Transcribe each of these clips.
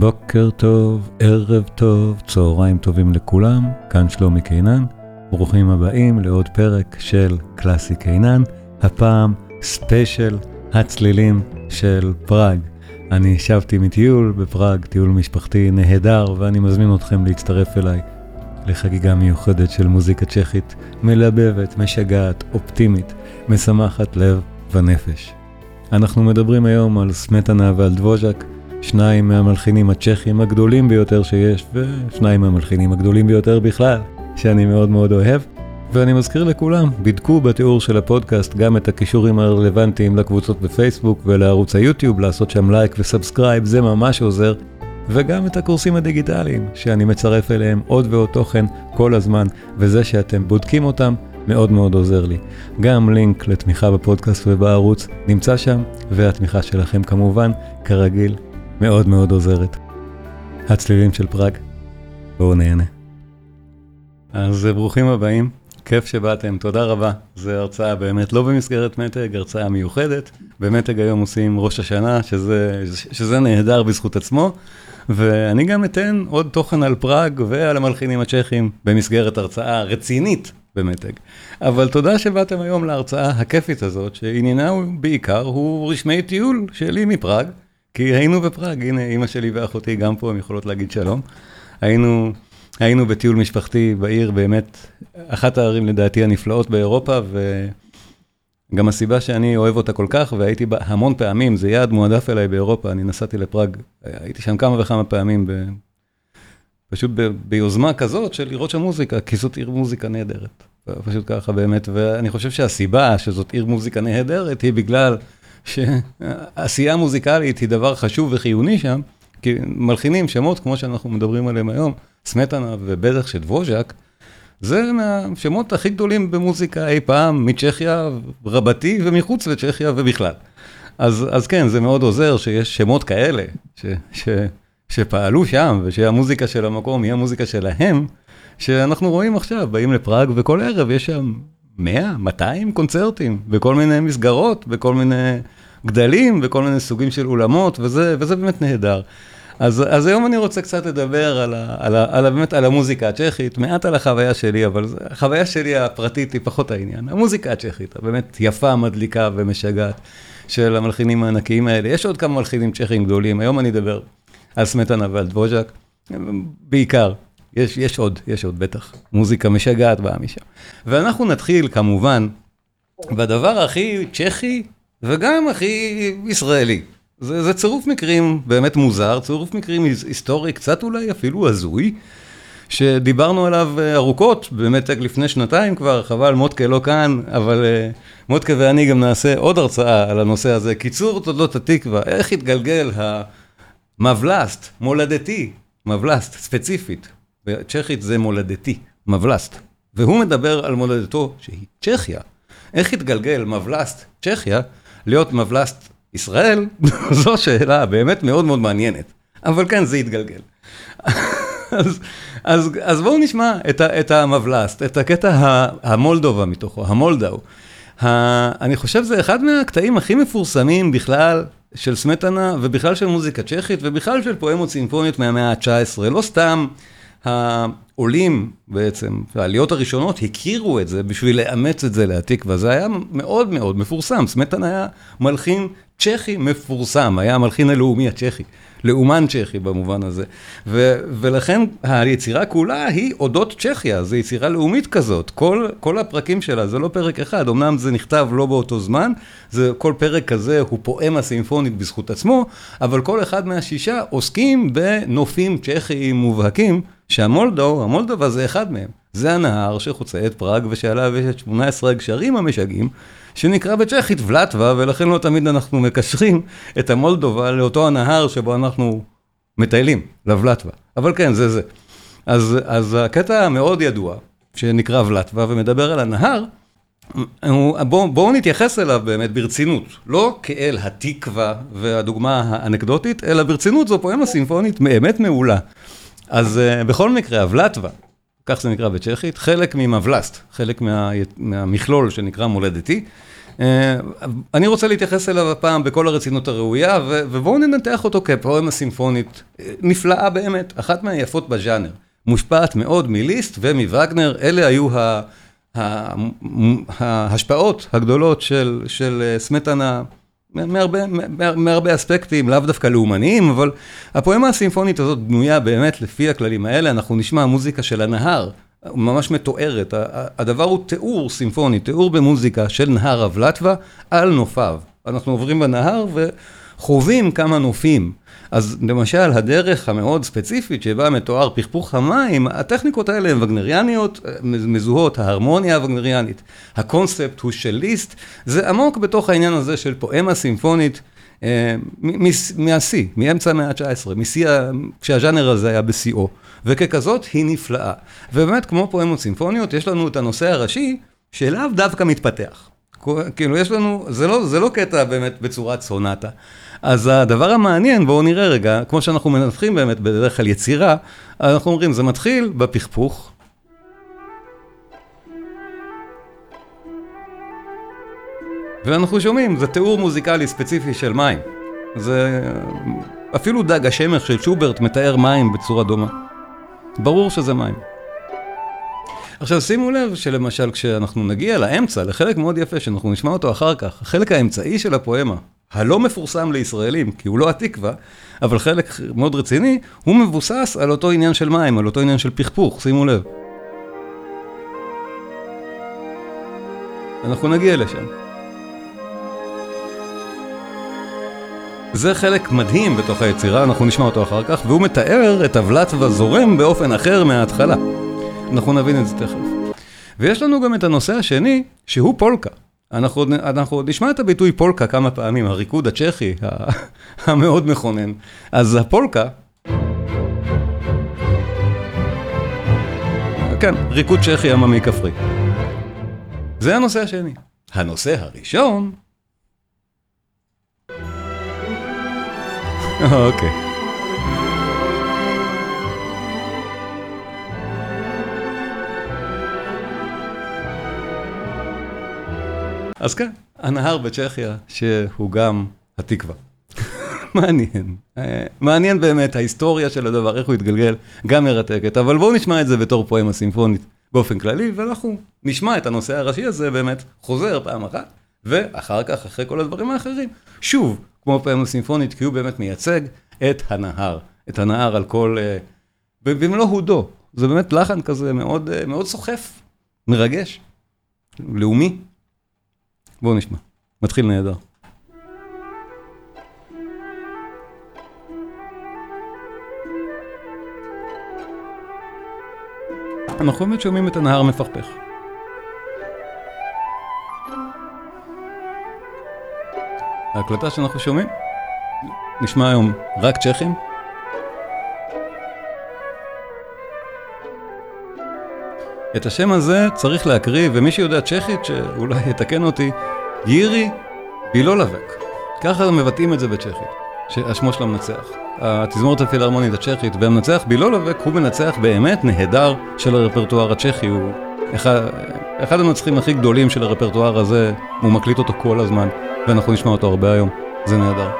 בוקר טוב, ערב טוב, צהריים טובים לכולם, כאן שלומי קינן. ברוכים הבאים לעוד פרק של קלאסי קינן, הפעם ספיישל הצלילים של פראג. אני שבתי מטיול בפראג, טיול משפחתי נהדר, ואני מזמין אתכם להצטרף אליי לחגיגה מיוחדת של מוזיקה צ'כית, מלבבת, משגעת, אופטימית, משמחת לב ונפש. אנחנו מדברים היום על סמטנה ועל דבוז'אק, שניים מהמלחינים הצ'כים הגדולים ביותר שיש, ושניים מהמלחינים הגדולים ביותר בכלל, שאני מאוד מאוד אוהב. ואני מזכיר לכולם, בדקו בתיאור של הפודקאסט גם את הקישורים הרלוונטיים לקבוצות בפייסבוק ולערוץ היוטיוב, לעשות שם לייק ו subscribe, זה ממש עוזר. וגם את הקורסים הדיגיטליים, שאני מצרף אליהם עוד ועוד תוכן כל הזמן, וזה שאתם בודקים אותם מאוד מאוד עוזר לי. גם לינק לתמיכה בפודקאסט ובערוץ נמצא שם, והתמיכה שלכם כמובן, כרגיל, מאוד מאוד עוזרת. הצלילים של פראג, בואו נהנה. אז ברוכים הבאים, כיף שבאתם, תודה רבה. זו הרצאה באמת לא במסגרת מתג, הרצאה מיוחדת. במתג היום עושים ראש השנה, שזה, שזה נהדר בזכות עצמו. ואני גם אתן עוד תוכן על פראג ועל המלחינים הצ'כים במסגרת הרצאה רצינית במתג. אבל תודה שבאתם היום להרצאה הכיפית הזאת, שעניינה בעיקר הוא רשמי טיול שלי מפראג. כי היינו בפראג, הנה אימא שלי ואחותי גם פה, הן יכולות להגיד שלום. היינו, היינו בטיול משפחתי בעיר, באמת, אחת הערים לדעתי הנפלאות באירופה, וגם הסיבה שאני אוהב אותה כל כך, והייתי בה המון פעמים, זה יעד מועדף אליי באירופה, אני נסעתי לפראג, הייתי שם כמה וכמה פעמים, ב... פשוט ב... ביוזמה כזאת של לראות שם מוזיקה, כי זאת עיר מוזיקה נהדרת. פשוט ככה באמת, ואני חושב שהסיבה שזאת עיר מוזיקה נהדרת היא בגלל... שעשייה מוזיקלית היא דבר חשוב וחיוני שם, כי מלחינים שמות כמו שאנחנו מדברים עליהם היום, סמטנה ובטח של דבוז'ק, זה מהשמות הכי גדולים במוזיקה אי פעם, מצ'כיה רבתי ומחוץ לצ'כיה ובכלל. אז, אז כן, זה מאוד עוזר שיש שמות כאלה, ש, ש, שפעלו שם, ושהמוזיקה של המקום היא המוזיקה שלהם, שאנחנו רואים עכשיו, באים לפראג וכל ערב יש שם 100, 200 קונצרטים, בכל מיני מסגרות, בכל מיני גדלים, בכל מיני סוגים של אולמות, וזה, וזה באמת נהדר. אז, אז היום אני רוצה קצת לדבר על, ה, על, ה, על, ה, באמת על המוזיקה הצ'כית, מעט על החוויה שלי, אבל החוויה שלי הפרטית היא פחות העניין. המוזיקה הצ'כית, הבאמת יפה, מדליקה ומשגעת של המלחינים הענקיים האלה. יש עוד כמה מלחינים צ'כים גדולים, היום אני אדבר על סמטנה ועל דבוז'ק, בעיקר. יש, יש עוד, יש עוד, בטח. מוזיקה משגעת באה משם. ואנחנו נתחיל, כמובן, בדבר הכי צ'כי וגם הכי ישראלי. זה, זה צירוף מקרים באמת מוזר, צירוף מקרים היסטורי, קצת אולי אפילו הזוי, שדיברנו עליו ארוכות, באמת לפני שנתיים כבר, חבל, מוטקה לא כאן, אבל uh, מוטקה ואני גם נעשה עוד הרצאה על הנושא הזה. קיצור תולדות התקווה, איך התגלגל המבלסט, מולדתי, מבלסט, ספציפית, בצ'כית זה מולדתי, מבלסט. והוא מדבר על מולדתו שהיא צ'כיה. איך התגלגל מבלסט צ'כיה להיות מבלסט ישראל? זו שאלה באמת מאוד מאוד מעניינת. אבל כן, זה התגלגל. אז, אז, אז בואו נשמע את, את המבלסט, את הקטע המולדובה מתוכו, המולדאו. אני חושב שזה אחד מהקטעים הכי מפורסמים בכלל של סמטנה, ובכלל של מוזיקה צ'כית, ובכלל של פואמות סימפוניות מהמאה ה-19. לא סתם העולים בעצם, העליות הראשונות, הכירו את זה בשביל לאמץ את זה להתקווה. זה היה מאוד מאוד מפורסם. סמטן היה מלחין צ'כי מפורסם, היה המלחין הלאומי הצ'כי. לאומן צ'כי במובן הזה. ו- ולכן היצירה כולה היא אודות צ'כיה, זו יצירה לאומית כזאת. כל, כל הפרקים שלה, זה לא פרק אחד, אמנם זה נכתב לא באותו זמן, זה, כל פרק כזה הוא פואמה סימפונית בזכות עצמו, אבל כל אחד מהשישה עוסקים בנופים צ'כיים מובהקים. שהמולדו, המולדובה זה אחד מהם. זה הנהר שחוצה את פראג ושעליו יש את 18 הגשרים המשגעים, שנקרא בצ'כית ולטווה, ולכן לא תמיד אנחנו מקשרים את המולדובה לאותו הנהר שבו אנחנו מטיילים, לוולטווה. אבל כן, זה זה. אז, אז הקטע המאוד ידוע, שנקרא ולטווה ומדבר על הנהר, בואו בוא נתייחס אליו באמת ברצינות, לא כאל התקווה והדוגמה האנקדוטית, אלא ברצינות זו פואמה סימפונית באמת מעולה. אז uh, בכל מקרה, אבלטווה, כך זה נקרא בצ'כית, חלק ממבלסט, חלק מה, מהמכלול שנקרא מולדתי, אני רוצה להתייחס אליו הפעם בכל הרצינות הראויה, ובואו ננתח אותו כפואמה סימפונית נפלאה באמת, אחת מהיפות בז'אנר. מושפעת מאוד מליסט ומווגנר, אלה היו ההשפעות הגדולות של סמטנה מהרבה אספקטים, לאו דווקא לאומניים, אבל הפואמה הסימפונית הזאת בנויה באמת לפי הכללים האלה, אנחנו נשמע מוזיקה של הנהר, ממש מתוארת, הדבר הוא תיאור סימפוני, תיאור במוזיקה של נהר אבלטווה על נופיו. אנחנו עוברים בנהר וחווים כמה נופים. אז למשל, הדרך המאוד ספציפית שבה מתואר פכפוך המים, הטכניקות האלה הן וגנריאניות, מזוהות, ההרמוניה הווגנריאנית. הקונספט הוא של ליסט, זה עמוק בתוך העניין הזה של פואמה סימפונית מהשיא, מאמצע המאה ה-19, משיא, כשהז'אנר הזה היה בשיאו. וככזאת היא נפלאה. ובאמת, כמו פואמות סימפוניות, יש לנו את הנושא הראשי, שאליו דווקא מתפתח. כאילו, יש לנו, זה לא, זה לא קטע באמת בצורת סונטה. אז הדבר המעניין, בואו נראה רגע, כמו שאנחנו מנתחים באמת בדרך כלל יצירה, אנחנו אומרים, זה מתחיל בפכפוך. ואנחנו שומעים, זה תיאור מוזיקלי ספציפי של מים. זה... אפילו דג השמך של שוברט מתאר מים בצורה דומה. ברור שזה מים. עכשיו שימו לב שלמשל כשאנחנו נגיע לאמצע, לחלק מאוד יפה שאנחנו נשמע אותו אחר כך, החלק האמצעי של הפואמה, הלא מפורסם לישראלים, כי הוא לא התקווה, אבל חלק מאוד רציני, הוא מבוסס על אותו עניין של מים, על אותו עניין של פכפוך, שימו לב. אנחנו נגיע לשם. זה חלק מדהים בתוך היצירה, אנחנו נשמע אותו אחר כך, והוא מתאר את עוולת וזורם באופן אחר מההתחלה. אנחנו נבין את זה תכף. ויש לנו גם את הנושא השני, שהוא פולקה. אנחנו, אנחנו עוד נשמע את הביטוי פולקה כמה פעמים, הריקוד הצ'כי המאוד מכונן. אז הפולקה... כן, ריקוד צ'כי עממי כפרי. זה הנושא השני. הנושא הראשון... אוקיי. אז כן, הנהר בצ'כיה, שהוא גם התקווה. מעניין. אה, מעניין באמת, ההיסטוריה של הדבר, איך הוא התגלגל, גם מרתקת. אבל בואו נשמע את זה בתור פואמה סימפונית באופן כללי, ואנחנו נשמע את הנושא הראשי הזה באמת חוזר פעם אחת, ואחר כך, אחרי כל הדברים האחרים, שוב, כמו פואמה סימפונית, כי הוא באמת מייצג את הנהר. את הנהר על כל... אה, במלוא הודו. זה באמת לחן כזה מאוד, אה, מאוד סוחף, מרגש, לאומי. בואו נשמע. מתחיל נהדר. אנחנו באמת שומעים את הנהר מפכפך. ההקלטה שאנחנו שומעים נשמע היום רק צ'כים. את השם הזה צריך להקריא, ומי שיודע צ'כית, שאולי יתקן אותי, יירי בילולבק. ככה מבטאים את זה בצ'כית, השמו של המנצח. התזמורת הפילהרמונית הצ'כית, והמנצח בילולבק הוא מנצח באמת נהדר של הרפרטואר הצ'כי, הוא אחד, אחד המנצחים הכי גדולים של הרפרטואר הזה, הוא מקליט אותו כל הזמן, ואנחנו נשמע אותו הרבה היום, זה נהדר.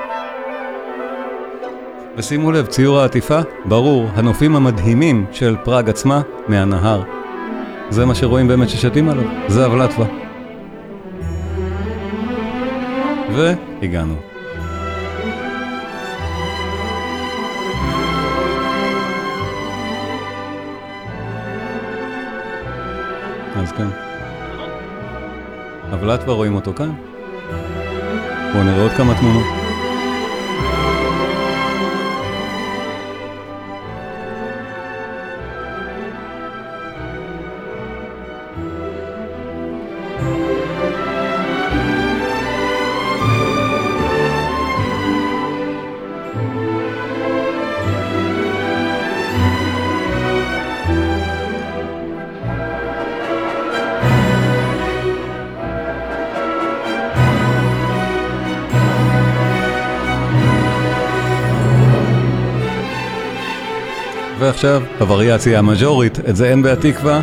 ושימו לב, ציור העטיפה, ברור, הנופים המדהימים של פראג עצמה מהנהר. זה מה שרואים באמת ששתים עליו, זה אבלטווה. והגענו. אז כן. אבלטווה רואים אותו כאן. בואו נראה עוד כמה תמונות. ועכשיו, הווריאציה המז'ורית, את זה אין בהתקווה.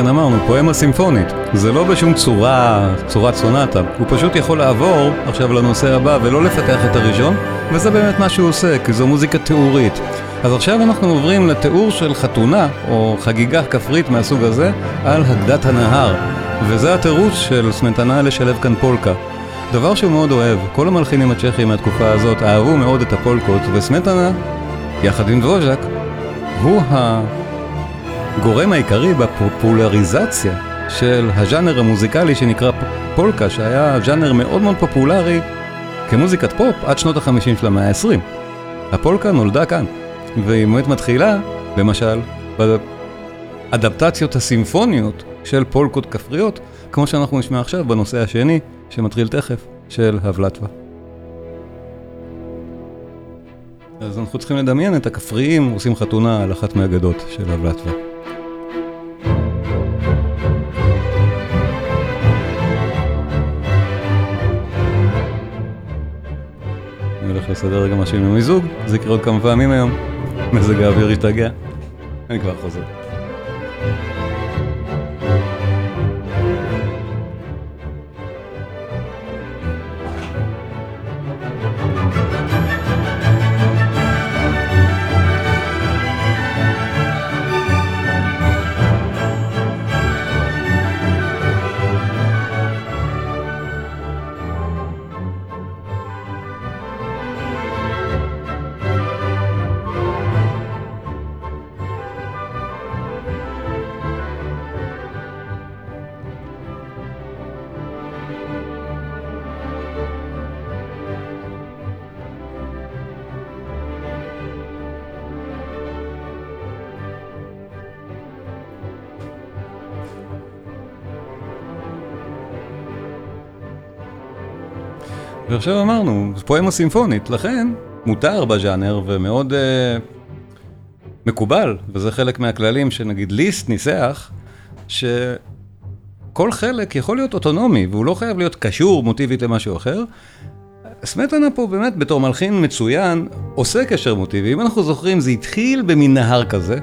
כן, אמרנו, פואמה סימפונית. זה לא בשום צורה, צורת סונטה. הוא פשוט יכול לעבור עכשיו לנושא הבא ולא לפתח את הראשון, וזה באמת מה שהוא עושה, כי זו מוזיקה תיאורית. אז עכשיו אנחנו עוברים לתיאור של חתונה, או חגיגה כפרית מהסוג הזה, על הגדת הנהר. וזה התירוץ של סמנטנה לשלב כאן פולקה. דבר שהוא מאוד אוהב, כל המלחינים הצ'כים מהתקופה הזאת אהבו מאוד את הפולקות, וסמנטנה, יחד עם דבוז'ק, הוא ה... הגורם העיקרי בפופולריזציה של הז'אנר המוזיקלי שנקרא פולקה, שהיה ז'אנר מאוד מאוד פופולרי כמוזיקת פופ עד שנות החמישים של המאה ה-20. הפולקה נולדה כאן, והיא באמת מתחילה, למשל, באדפטציות הסימפוניות של פולקות כפריות, כמו שאנחנו נשמע עכשיו בנושא השני, שמתחיל תכף, של הבלטווה. אז אנחנו צריכים לדמיין את הכפריים עושים חתונה על אחת מהאגדות של הבלטווה. לסדר רגע משהו עם המיזוג, זה יקרה עוד כמה פעמים היום, מזג האוויר ישתגע, אני כבר חוזר. ועכשיו אמרנו, פואמה סימפונית, לכן מותר בז'אנר ומאוד uh, מקובל, וזה חלק מהכללים שנגיד ליסט ניסח, שכל חלק יכול להיות אוטונומי, והוא לא חייב להיות קשור מוטיבית למשהו אחר. סמטנה פה באמת בתור מלחין מצוין, עושה קשר מוטיבי, אם אנחנו זוכרים זה התחיל במין נהר כזה,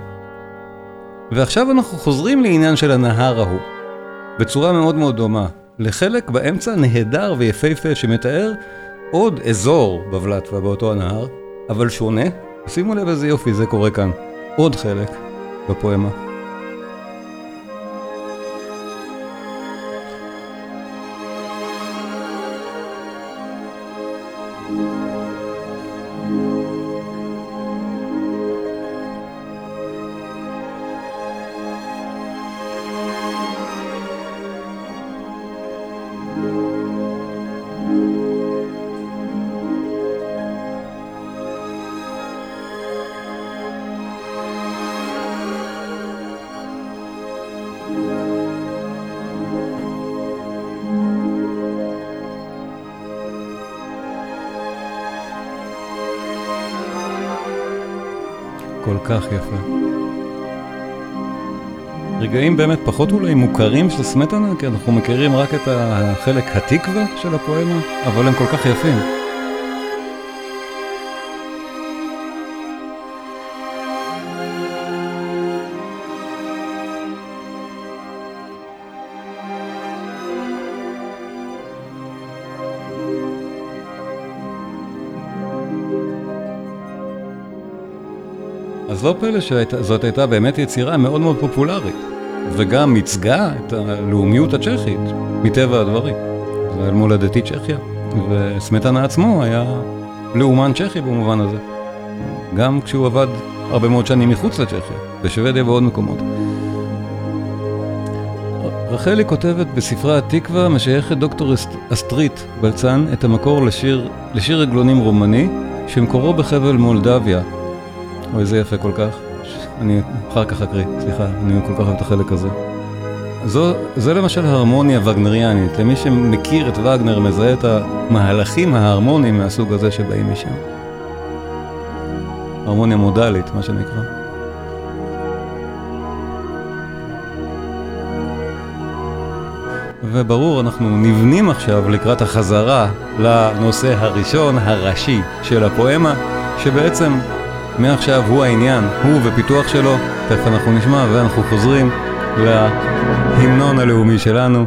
ועכשיו אנחנו חוזרים לעניין של הנהר ההוא, בצורה מאוד מאוד דומה. לחלק באמצע נהדר ויפהפה שמתאר עוד אזור בבלטווה באותו הנהר, אבל שונה. שימו לב איזה יופי זה קורה כאן. עוד חלק בפואמה. כל כך יפה. רגעים באמת פחות אולי מוכרים של סמטנה, כי אנחנו מכירים רק את החלק התקווה של הפואמה, אבל הם כל כך יפים. אז לא פלא שזאת הייתה באמת יצירה מאוד מאוד פופולרית, וגם ייצגה את הלאומיות הצ'כית, מטבע הדברים. זה על מולדתי צ'כיה, וסמטנה עצמו היה לאומן צ'כי במובן הזה. גם כשהוא עבד הרבה מאוד שנים מחוץ לצ'כיה, בשוודיה ועוד מקומות. רחלי כותבת בספרה התקווה, משייכת דוקטור אסטרית בלצן את המקור לשיר, לשיר עגלונים רומני, שמקורו בחבל מולדביה, אוי, זה יפה כל כך. אני אחר כך אקריא, סליחה, אני כל כך אוהב את החלק הזה. זו, זו למשל הרמוניה וגנריאנית, למי שמכיר את וגנר מזהה את המהלכים ההרמוניים מהסוג הזה שבאים משם. הרמוניה מודלית, מה שנקרא. וברור, אנחנו נבנים עכשיו לקראת החזרה לנושא הראשון, הראשי של הפואמה, שבעצם מעכשיו הוא העניין, הוא ופיתוח שלו, תכף אנחנו נשמע ואנחנו חוזרים להמנון הלאומי שלנו,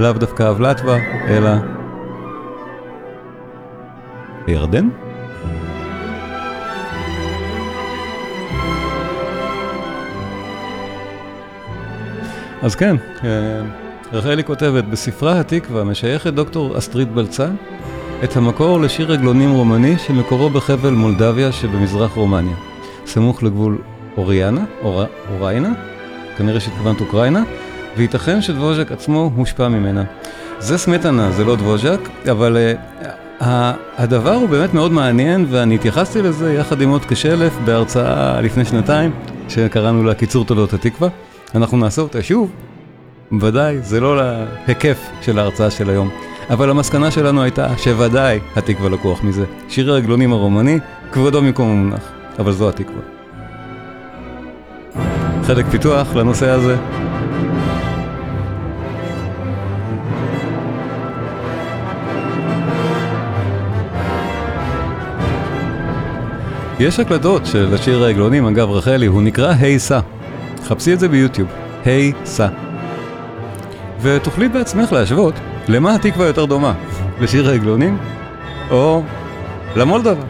לאו דווקא אבלטבה, אלא בירדן? אז כן, אה, רחלי כותבת, בספרה התקווה משייכת דוקטור אסטרית בלצן את המקור לשיר עגלונים רומני שמקורו בחבל מולדביה שבמזרח רומניה, סמוך לגבול אוריאנה, אור... אוריינה, כנראה שהתכוונת אוקראינה, וייתכן שדבוז'ק עצמו הושפע ממנה. זה סמטנה, זה לא דבוז'ק, אבל uh, הדבר הוא באמת מאוד מעניין, ואני התייחסתי לזה יחד עם עוד כשלף בהרצאה לפני שנתיים, שקראנו לה קיצור תולדות התקווה. אנחנו נעשה אותה שוב, ודאי, זה לא להיקף של ההרצאה של היום. אבל המסקנה שלנו הייתה שוודאי התקווה לקוח מזה. שיר הרגלונים הרומני, כבודו במקום המונח, אבל זו התקווה. חלק פיתוח לנושא הזה. יש הקלטות של השיר העגלונים, אגב רחלי, הוא נקרא היי סע. חפשי את זה ביוטיוב, היי סע. ותוכלי בעצמך להשוות למה התקווה יותר דומה, לשיר העגלונים או למולדובה.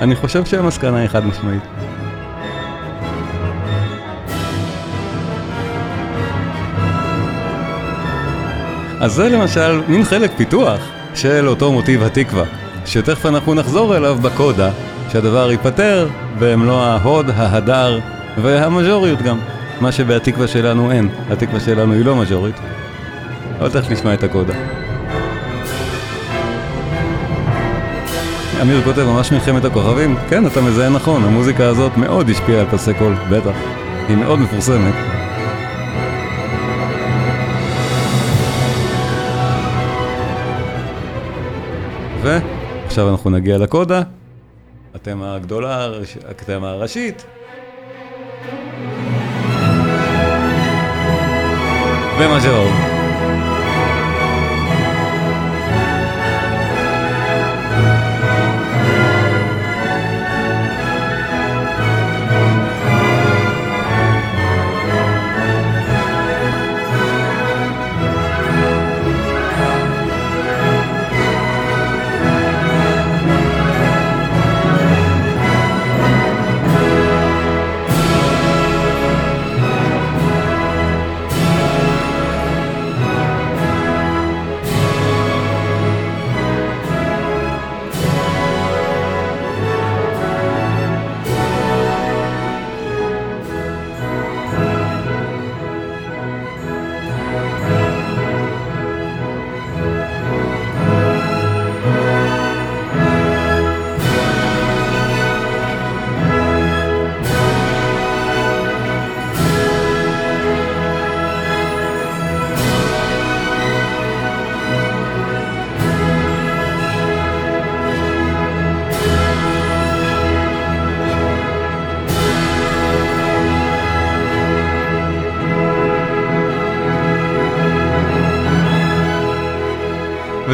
אני חושב שהמסקנה היא חד משמעית. אז זה למשל מין חלק פיתוח של אותו מוטיב התקווה, שתכף אנחנו נחזור אליו בקודה, שהדבר ייפתר במלוא ההוד, ההדר והמז'וריות גם. מה שבהתקווה שלנו אין, התקווה שלנו היא לא מז'ורית. אבל תכף נשמע את הקודה. אמיר כותב ממש מלחמת הכוכבים, כן, אתה מזהה נכון, המוזיקה הזאת מאוד השפיעה על פסי קול, בטח. היא מאוד מפורסמת. ועכשיו אנחנו נגיע לקודה, התמה הגדולה, התמה הראשית. ומז'ור.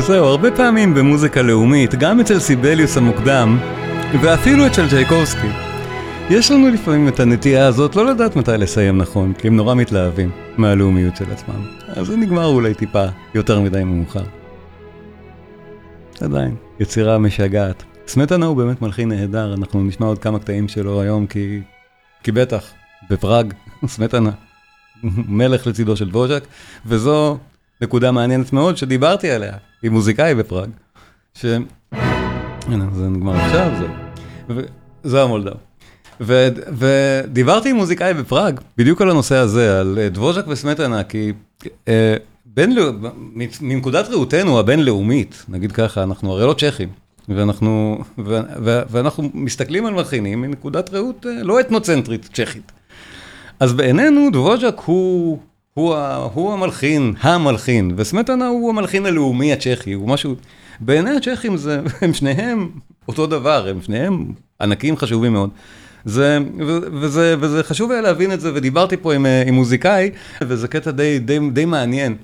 וזהו, הרבה פעמים במוזיקה לאומית, גם אצל סיבליוס המוקדם, ואפילו אצל צ'ייקובסקי, יש לנו לפעמים את הנטייה הזאת לא לדעת מתי לסיים נכון, כי הם נורא מתלהבים מהלאומיות של עצמם. אז זה נגמר אולי טיפה יותר מדי מאוחר. עדיין, יצירה משגעת. סמטנה הוא באמת מלחין נהדר, אנחנו נשמע עוד כמה קטעים שלו היום, כי, כי בטח, בפראג, סמטנה, מלך לצידו של ווז'ק, וזו נקודה מעניינת מאוד שדיברתי עליה עם מוזיקאי בפראג, ש... הנה, זה נגמר עכשיו, זה... זה המולדאו. ודיברתי עם מוזיקאי בפראג, בדיוק על הנושא הזה, על אה, דבוז'ק וסמטנה, כי אה. מנקודת ראותנו הבינלאומית, נגיד ככה, אנחנו הרי לא צ'כים, ואנחנו. ו... ואנחנו מסתכלים על מלחינים מנקודת ראות אה, לא אתנוצנטרית צ'כית. אז בעינינו דבוז'ק הוא הוא, ה, הוא המלחין, המלחין, וסמטנה הוא המלחין הלאומי הצ'כי, הוא משהו... בעיני הצ'כים זה, הם שניהם אותו דבר, הם שניהם ענקים חשובים מאוד. זה, וזה, וזה חשוב היה להבין את זה, ודיברתי פה עם, עם מוזיקאי, וזה קטע די, די, די מעניין.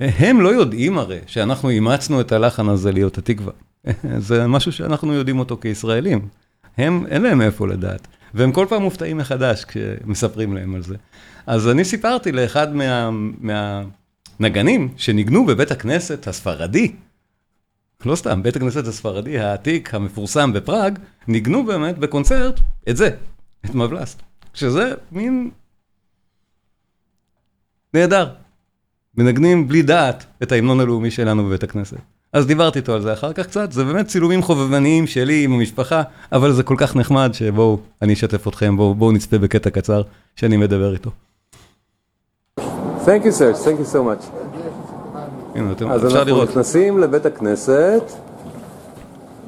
הם לא יודעים הרי שאנחנו אימצנו את הלחן הזה להיות התקווה. זה משהו שאנחנו יודעים אותו כישראלים. הם, אין להם מאיפה לדעת. והם כל פעם מופתעים מחדש כשמספרים להם על זה. אז אני סיפרתי לאחד מה, מהנגנים שניגנו בבית הכנסת הספרדי, לא סתם, בית הכנסת הספרדי העתיק, המפורסם בפראג, ניגנו באמת בקונצרט את זה, את מבלסט. שזה מין... נהדר. מנגנים בלי דעת את ההמנון הלאומי שלנו בבית הכנסת. אז דיברתי איתו על זה אחר כך קצת, זה באמת צילומים חובבניים שלי עם המשפחה, אבל זה כל כך נחמד שבואו, אני אשתף אתכם, בואו בוא נצפה בקטע קצר שאני מדבר איתו. Thank you, sir. Thank you so much. הנה, אתם, אז אפשר אנחנו לראות. נכנסים לבית הכנסת,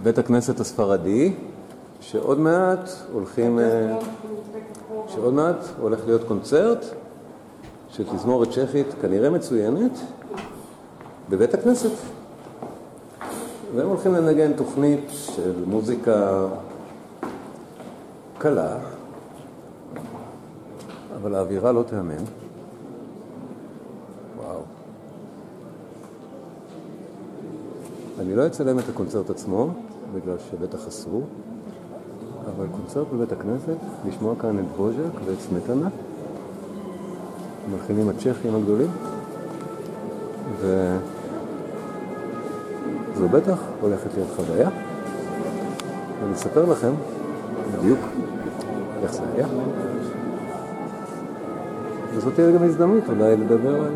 בית הכנסת הספרדי, שעוד מעט הולכים, אה, שעוד מעט הולך להיות קונצרט של תזמורת צ'כית כנראה מצוינת בבית הכנסת. והם הולכים לנגן תוכנית של מוזיקה קלה, אבל האווירה לא תיאמן. אני לא אצלם את הקונצרט עצמו, בגלל שבטח אסור, אבל קונצרט בבית הכנסת, לשמוע כאן את בוז'ק ואת סמטנה, המלחינים הצ'כים הגדולים, וזו בטח הולכת להיות חוויה. ואני אספר לכם בדיוק איך זה היה. וזאת תהיה גם הזדמנות אולי לדבר על...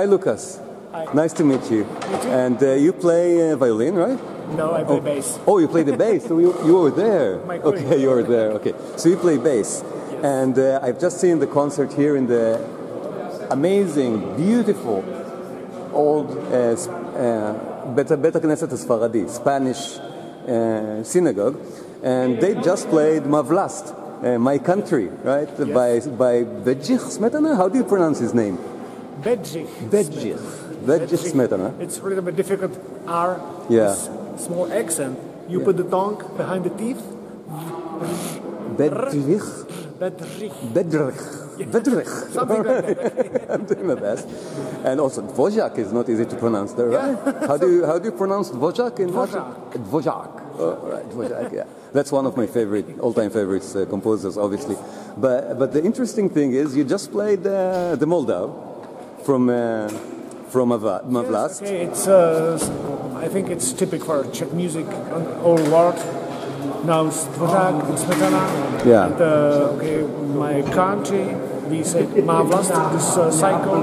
Hi, Lucas. Hi. Nice to meet you. And uh, you play uh, violin, right? No, I play bass. Oh, you play the bass. So you, you were there. Okay, you were there. Okay. So you play bass. And uh, I've just seen the concert here in the amazing, beautiful old uh, uh, Bet Bet Knesset Sfaradi, Spanish uh, synagogue. And they just played Mavlast, uh, My Country, right? By, by Vejich Smetana. How do you pronounce his name? Bedjich. Vejich. Vejich Smetana. It's a little bit difficult. R. Yeah. Small accent. You put the tongue behind the teeth. Bedrich. Bedjich. Bedrich. Bedrich. Something like. I'm doing my best. And also, Dvořák is not easy to pronounce there, right? how do you how do you pronounce Dvořák in Russian? Dvořák. Oh, right, Dvořák, yeah. That's one of my favorite, all-time favorites uh, composers, obviously. But but the interesting thing is, you just played uh, the Moldau from uh, from Mavlast. Okay, it's. Uh, I think it's typical for Czech music. on the Whole world knows Dvořák and Smetana. Yeah. And, uh, okay, my country. We say Mavlast, this uh, cycle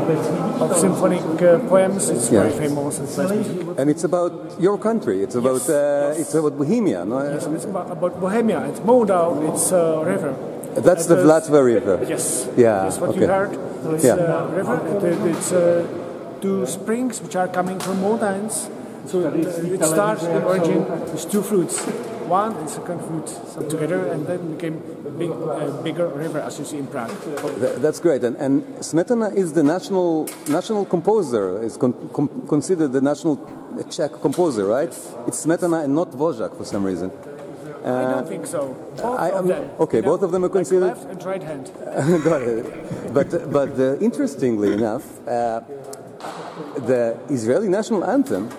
of symphonic uh, poems. It's Yeah. very famous. Nice music. And it's about your country. It's about uh, it's about Bohemia. No? Yes, it's about, about Bohemia. It's Moldau. It's a river. That's the And, Vlatva River. Yes. Yeah, Yes, what okay. you heard. It's Yeah. a river. It, it's uh, two springs which are coming from mountains. So it, it starts the origin with two fruits. One and second fruit so together, and then became a big, uh, bigger river as you see in Prague. Th- That's great, and, and Smetana is the national national composer. Is con- com- considered the national Czech composer, right? It's Smetana and not Dvořák for some reason. I don't think so. Both Uh, I- of them. okay, both of them are like considered- left and right hand. Got it. But but uh, interestingly enough, uh, the Israeli national anthem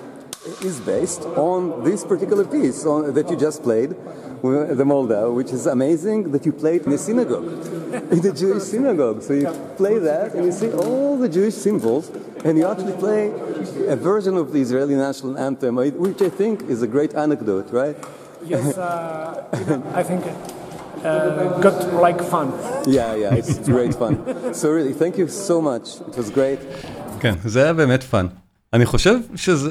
is based on this particular piece on, that you just played, uh, the Moldau, which is amazing that you played in a synagogue, in the Jewish synagogue. So you play that and you see all the Jewish symbols, and you actually play a version of the Israeli national anthem, which I think is a great anecdote, right? Yes, uh, you know, I think uh, got like fun. Yeah, yeah, it's great fun. So really, thank you so much. It was great. כן, זה היה באמת fun. אני חושב שזה,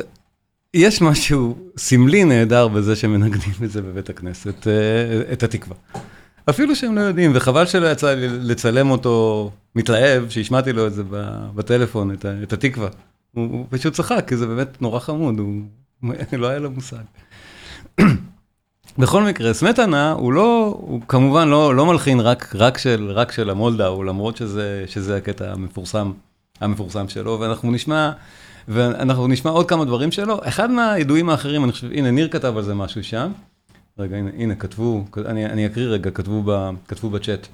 יש משהו סמלי נהדר בזה שמנגנים את זה בבית הכנסת, אה, את התקווה. אפילו שהם לא יודעים, וחבל שלא יצא לי לצלם אותו מתלהב, שהשמעתי לו את זה בטלפון, את, את התקווה. הוא, הוא פשוט צחק, כי זה באמת נורא חמוד, הוא לא היה לו מושג. בכל מקרה, סמטנה הוא לא, הוא כמובן לא, לא מלחין רק, רק, של, רק של המולדאו, למרות שזה, שזה הקטע המפורסם, המפורסם שלו, ואנחנו נשמע, ואנחנו נשמע עוד כמה דברים שלו. אחד מהידועים האחרים, אני חושב, הנה, ניר כתב על זה משהו שם. רגע, הנה, הנה כתבו, אני, אני אקריא רגע, כתבו, ב, כתבו בצ'אט.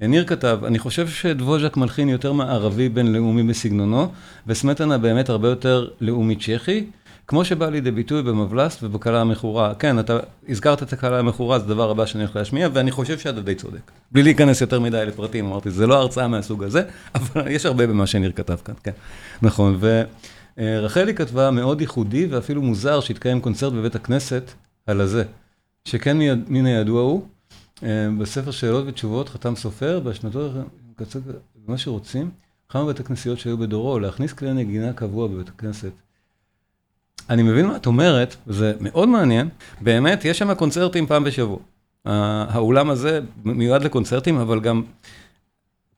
ניר כתב, אני חושב שדבוז'ק מלחין יותר מערבי בינלאומי בסגנונו, וסמטנה באמת הרבה יותר לאומי צ'כי, כמו שבא לידי ביטוי במבלסט ובקלה המכורה. כן, אתה הזכרת את הקלה המכורה, זה הדבר הבא שאני הולך להשמיע, ואני חושב שאתה די צודק. בלי להיכנס יותר מדי לפרטים, אמרתי, זה לא הרצאה מהסוג הזה, אבל יש הרבה במה שניר כתב כאן, כן. נכון, ורחלי כתבה מאוד ייחודי ואפילו מוזר שהתקיים קונצרט בבית הכנסת על הזה, שכן מן הידוע הוא, בספר שאלות ותשובות חתם סופר, בהשנתו, מה שרוצים, כמה בית הכנסיות שהיו בדורו, להכניס כלי נגינה קבוע בבית הכנסת. אני מבין מה את אומרת, זה מאוד מעניין, באמת, יש שם קונצרטים פעם בשבוע. האולם הזה מיועד לקונצרטים, אבל גם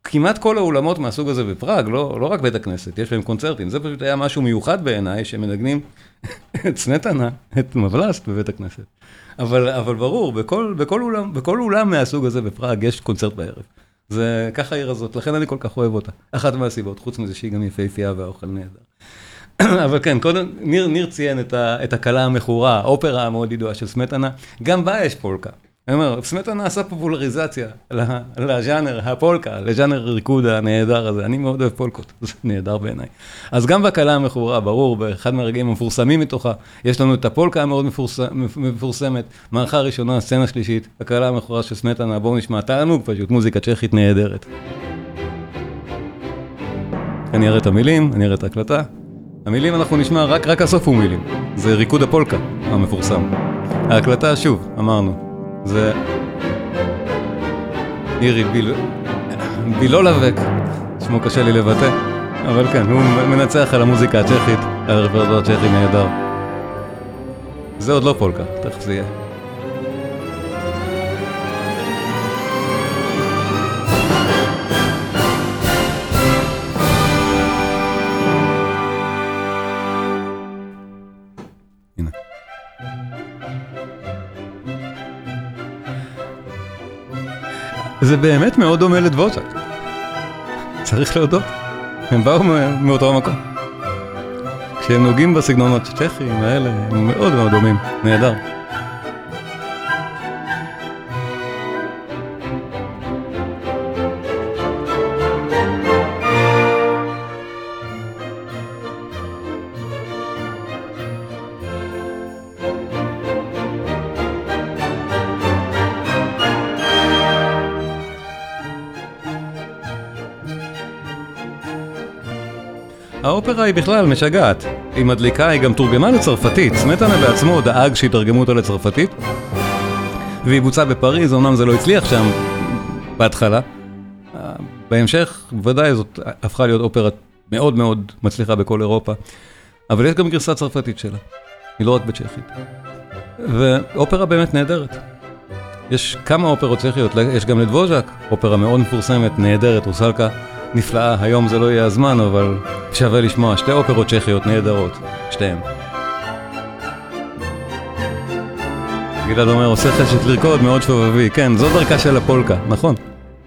כמעט כל האולמות מהסוג הזה בפראג, לא, לא רק בית הכנסת, יש בהם קונצרטים. זה פשוט היה משהו מיוחד בעיניי, שמנגנים את סנטנה, את מבלסט בבית הכנסת. אבל, אבל ברור, בכל, בכל, אולם, בכל אולם מהסוג הזה בפראג יש קונצרט בערב. זה ככה העיר הזאת, לכן אני כל כך אוהב אותה. אחת מהסיבות, חוץ מזה שהיא גם יפהפייה והאוכל נהדר. אבל כן, קודם, ניר, ניר ציין את, ה, את הקלה המכורה, האופרה המאוד ידועה של סמטנה, גם בה יש פולקה. אני אומר, סמטנה עשה פופולריזציה לז'אנר הפולקה, לז'אנר הריקוד הנהדר הזה, אני מאוד אוהב פולקות, זה נהדר בעיניי. אז גם בקלה המכורה, ברור, באחד מהרגעים המפורסמים מתוכה, יש לנו את הפולקה המאוד מפורס, מפורסמת, מערכה ראשונה, סצנה שלישית, הקלה המכורה של סמטנה, בואו נשמע, תענוג פשוט, מוזיקה צ'כית נהדרת. אני אראה את המילים, אני אראה את ההקלטה. המילים אנחנו נשמע, רק, רק הסוף הוא מילים. זה ריקוד הפולקה המפורסם. ההקלטה, שוב, אמרנו, זה... אירי ביל... בילולבק, שמו קשה לי לבטא, אבל כן, הוא מנצח על המוזיקה הצ'כית, על הרפרטואר הצ'כי נהדר. זה עוד לא פולקה, תכף זה יהיה. זה באמת מאוד דומה לדבוז'ק. צריך להודות, הם באו מאותו המקום. כשהם נוגעים בסגנונות הצ'כיים האלה, הם מאוד מאוד דומים, נהדר. האופרה היא בכלל משגעת, היא מדליקה, היא גם תורגמה לצרפתית, סמטנה בעצמו דאג שיתרגמו אותה לצרפתית. והיא בוצעה בפריז, אמנם זה לא הצליח שם בהתחלה. בהמשך, בוודאי זאת הפכה להיות אופרה מאוד מאוד מצליחה בכל אירופה. אבל יש גם גרסה צרפתית שלה, היא לא רק בצ'כית. ואופרה באמת נהדרת. יש כמה אופרות צ'כיות, יש גם לדבוז'ק, אופרה מאוד מפורסמת, נהדרת, רוסלקה נפלאה, היום זה לא יהיה הזמן, אבל שווה לשמוע, שתי אופרות צ'כיות נהדרות, שתיהן. גלעד אומר, עושה חשת לרקוד, מאוד שובבי, כן, זו דרכה של הפולקה, נכון.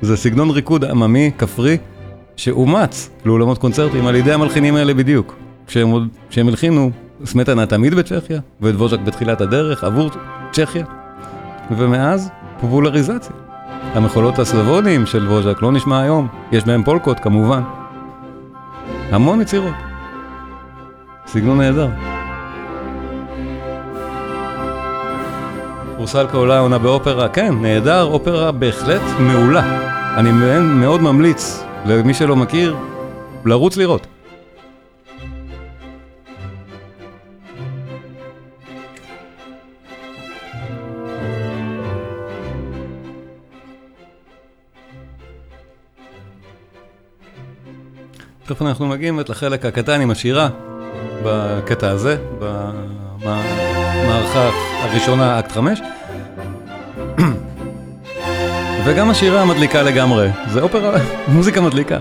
זה סגנון ריקוד עממי, כפרי, שאומץ לאולמות קונצרטים על ידי המלחינים האלה בדיוק. כשהם, כשהם הלחינו, סמטנה תמיד בצ'כיה, ודבוז'ק בתחילת הדרך עבור צ'כיה, ומאז פופולריזציה. המחולות הסלבוניים של ווז'ק לא נשמע היום, יש בהם פולקות כמובן. המון יצירות. סגנון נהדר. רוסלקה עולה עונה באופרה, כן, נהדר, אופרה בהחלט מעולה. אני מאוד ממליץ למי שלא מכיר, לרוץ לראות. תכף אנחנו מגיעים לחלק הקטן עם השירה, בקטע הזה, במערכה הראשונה, אקט 5. וגם השירה מדליקה לגמרי, זה אופרה, מוזיקה מדליקה.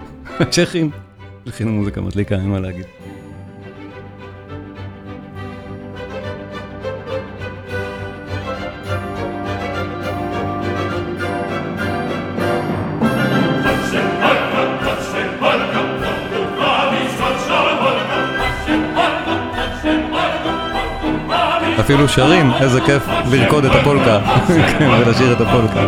צ'כים, הכינו מוזיקה מדליקה, אין מה להגיד. אפילו שרים, איזה כיף לרקוד את הפולקה, כן, ולשיר את הפולקה.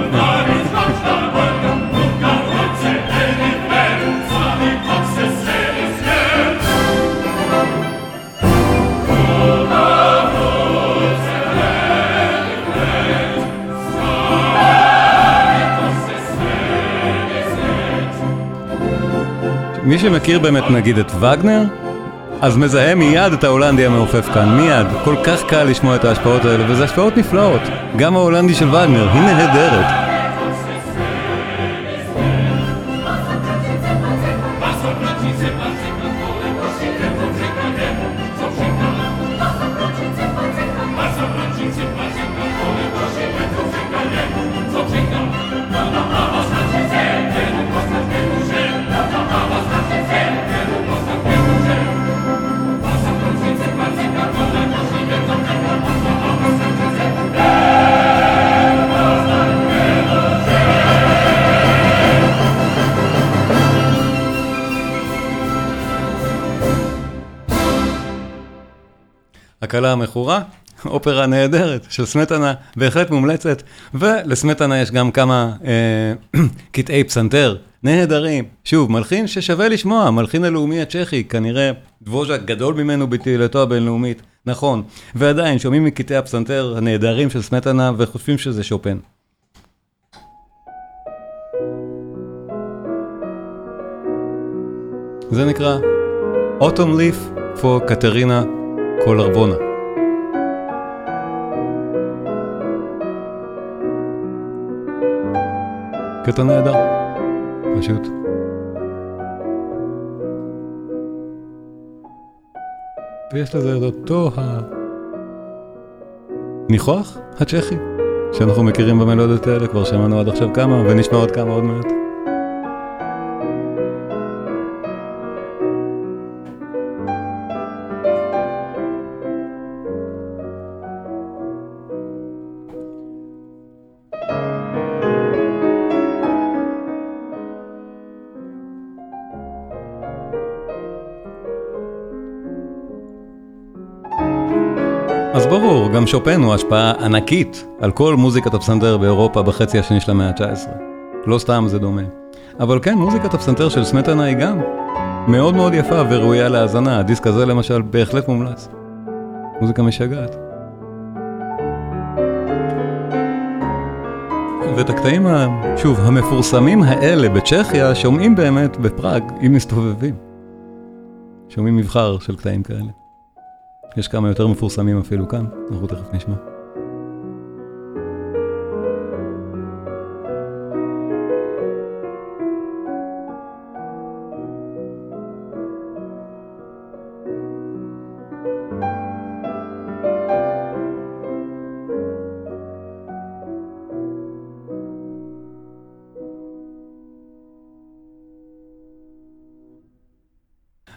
מי שמכיר באמת נגיד את וגנר, אז מזהה מיד את ההולנדי המעופף כאן, מיד. כל כך קל לשמוע את ההשפעות האלה, וזה השפעות נפלאות. גם ההולנדי של וגנר, היא נהדרת. המכורה, אופרה נהדרת של סמטנה, בהחלט מומלצת, ולסמטנה יש גם כמה אה, קטעי פסנתר נהדרים. שוב, מלחין ששווה לשמוע, מלחין הלאומי הצ'כי, כנראה דבוז'ק גדול ממנו בתהילתו הבינלאומית, נכון, ועדיין שומעים מקטעי הפסנתר הנהדרים של סמטנה וחושבים שזה שופן. זה נקרא Autumn Leaf for קטרינה קולרבונה. קטע נהדר, פשוט. ויש לזה את אותו הניחוח הצ'כי, שאנחנו מכירים במלודיות האלה, כבר שמענו עד עכשיו כמה, ונשמע עוד כמה עוד מעט. שופן הוא השפעה ענקית על כל מוזיקת הפסנתר באירופה בחצי השני של המאה ה-19. לא סתם זה דומה. אבל כן, מוזיקת הפסנתר של סמטנה היא גם מאוד מאוד יפה וראויה להאזנה. הדיסק הזה למשל בהחלט מומלץ. מוזיקה משגעת. ואת הקטעים, שוב, המפורסמים האלה בצ'כיה שומעים באמת בפראג, אם מסתובבים. שומעים מבחר של קטעים כאלה. יש כמה יותר מפורסמים אפילו כאן, אנחנו תכף נשמע.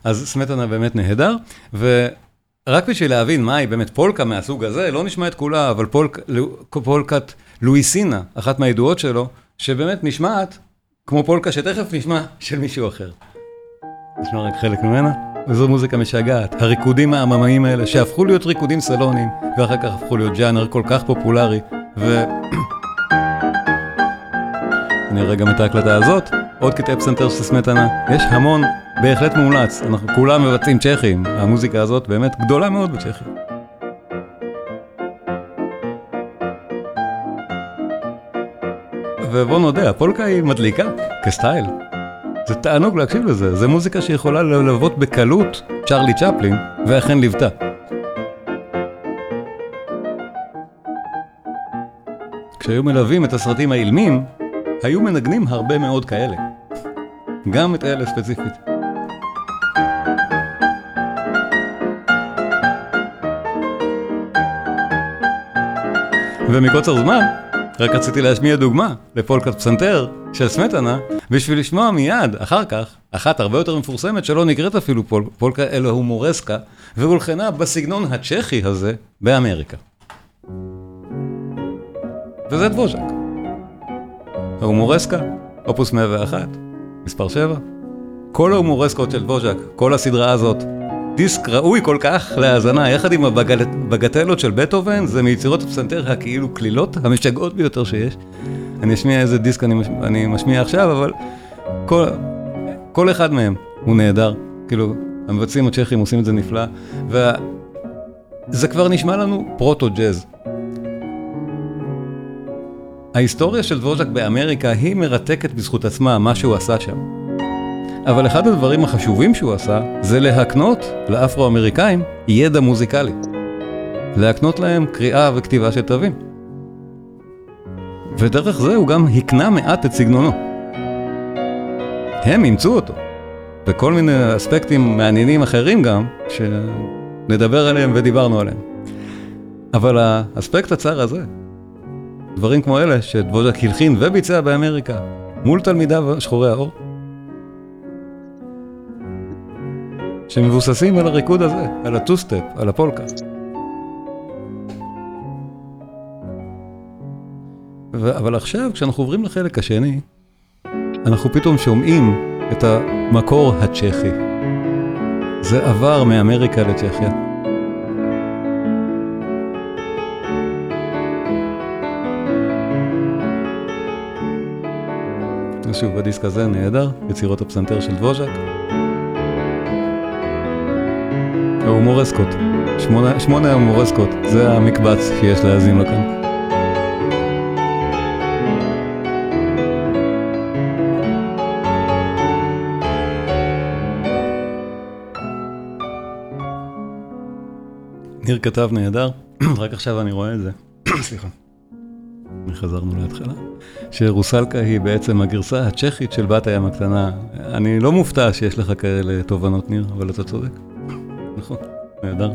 אז סמטנה באמת נהדר, ו... רק בשביל להבין מהי באמת פולקה מהסוג הזה, לא נשמע את כולה, אבל פולק, פולקת לואיסינה, אחת מהידועות שלו, שבאמת נשמעת כמו פולקה שתכף נשמע של מישהו אחר. נשמע רק חלק ממנה, וזו מוזיקה משגעת. הריקודים העממיים האלה, שהפכו להיות ריקודים סלוניים, ואחר כך הפכו להיות ג'אנר כל כך פופולרי, ו... נראה גם את ההקלטה הזאת, עוד קטעי פסנתר של סמטנה, יש המון בהחלט מומלץ, אנחנו כולם מבצעים צ'כים, המוזיקה הזאת באמת גדולה מאוד בצ'כיה. ובוא נודה, הפולקה היא מדליקה, כסטייל. זה תענוג להקשיב לזה, זה מוזיקה שיכולה ללוות בקלות צ'רלי צ'פלין, ואכן ליוותה. כשהיו מלווים את הסרטים האילמים, היו מנגנים הרבה מאוד כאלה. גם את אלה ספציפית. ומקוצר זמן, רק רציתי להשמיע דוגמה לפולקת פסנתר של סמטנה, בשביל לשמוע מיד, אחר כך, אחת הרבה יותר מפורסמת שלא נקראת אפילו פול, פולקה, אלא הומורסקה, והולחנה בסגנון הצ'כי הזה באמריקה. וזה דבוז'ק. ההומורסקה, אופוס 101, מספר 7. כל ההומורסקות של דבוז'ק, כל הסדרה הזאת, דיסק ראוי כל כך להאזנה, יחד עם הבגטלות של בטהובן, זה מיצירות הפסנתר הכאילו קלילות, המשגעות ביותר שיש. אני אשמיע איזה דיסק אני, מש... אני משמיע עכשיו, אבל כל, כל אחד מהם הוא נהדר. כאילו, המבצעים הצ'כים עושים את זה נפלא, וזה כבר נשמע לנו פרוטו-ג'אז. ההיסטוריה של דבוז'ק באמריקה היא מרתקת בזכות עצמה, מה שהוא עשה שם. אבל אחד הדברים החשובים שהוא עשה, זה להקנות לאפרו-אמריקאים ידע מוזיקלי. להקנות להם קריאה וכתיבה של תווים. ודרך זה הוא גם הקנה מעט את סגנונו. הם אימצו אותו, וכל מיני אספקטים מעניינים אחרים גם, שנדבר עליהם ודיברנו עליהם. אבל האספקט הצר הזה, דברים כמו אלה שדבוז'אק הלחין וביצע באמריקה, מול תלמידיו שחורי העור, שמבוססים על הריקוד הזה, על ה two-step, על הפולקה. אבל עכשיו, כשאנחנו עוברים לחלק השני, אנחנו פתאום שומעים את המקור הצ'כי. זה עבר מאמריקה לצ'כיה. ושוב, הדיסק הזה נהדר, יצירות הפסנתר של דבוז'ק. ההומורסקות. שמונה, שמונה ההומורסקות, זה המקבץ שיש להאזין לו כאן. ניר כתב נהדר, רק עכשיו אני רואה את זה. סליחה. חזרנו להתחלה. שרוסלקה היא בעצם הגרסה הצ'כית של בת הים הקטנה. אני לא מופתע שיש לך כאלה תובנות, ניר, אבל אתה צודק. נכון, נהדר.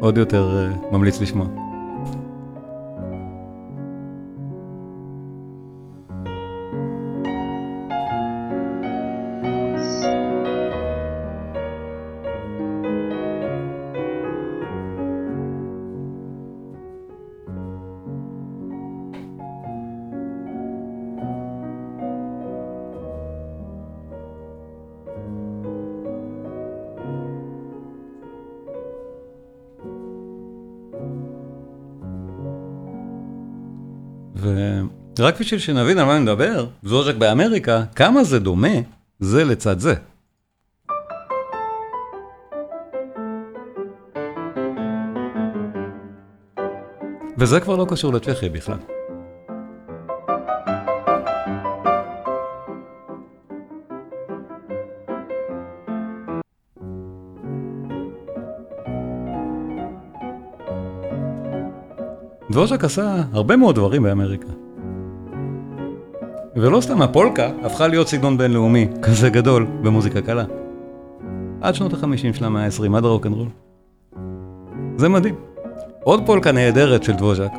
עוד יותר uh, ממליץ לשמוע. ורק בשביל שנבין על מה אני מדבר, זוז'ק באמריקה, כמה זה דומה זה לצד זה. וזה כבר לא קשור לצ'כיה בכלל. דבוז'ק עשה הרבה מאוד דברים באמריקה. ולא סתם הפולקה הפכה להיות סגנון בינלאומי כזה גדול במוזיקה קלה. עד שנות החמישים של המאה ה-20, עד הרוקנרול. זה מדהים. עוד פולקה נהדרת של דבוז'ק,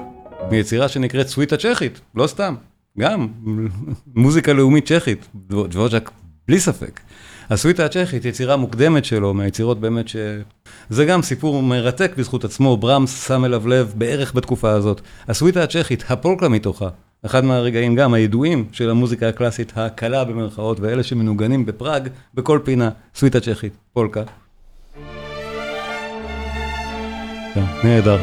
מיצירה שנקראת סוויטה צ'כית, לא סתם, גם מוזיקה לאומית צ'כית, דבוז'ק בלי ספק. הסוויטה הצ'כית, יצירה מוקדמת שלו, מהיצירות באמת ש... זה גם סיפור מרתק בזכות עצמו, ברמס שם אליו לב בערך בתקופה הזאת. הסוויטה הצ'כית, הפולקה מתוכה, אחד מהרגעים גם הידועים של המוזיקה הקלאסית הקלה במרכאות, ואלה שמנוגנים בפראג, בכל פינה, סוויטה צ'כית, פולקה. כן, נהדר.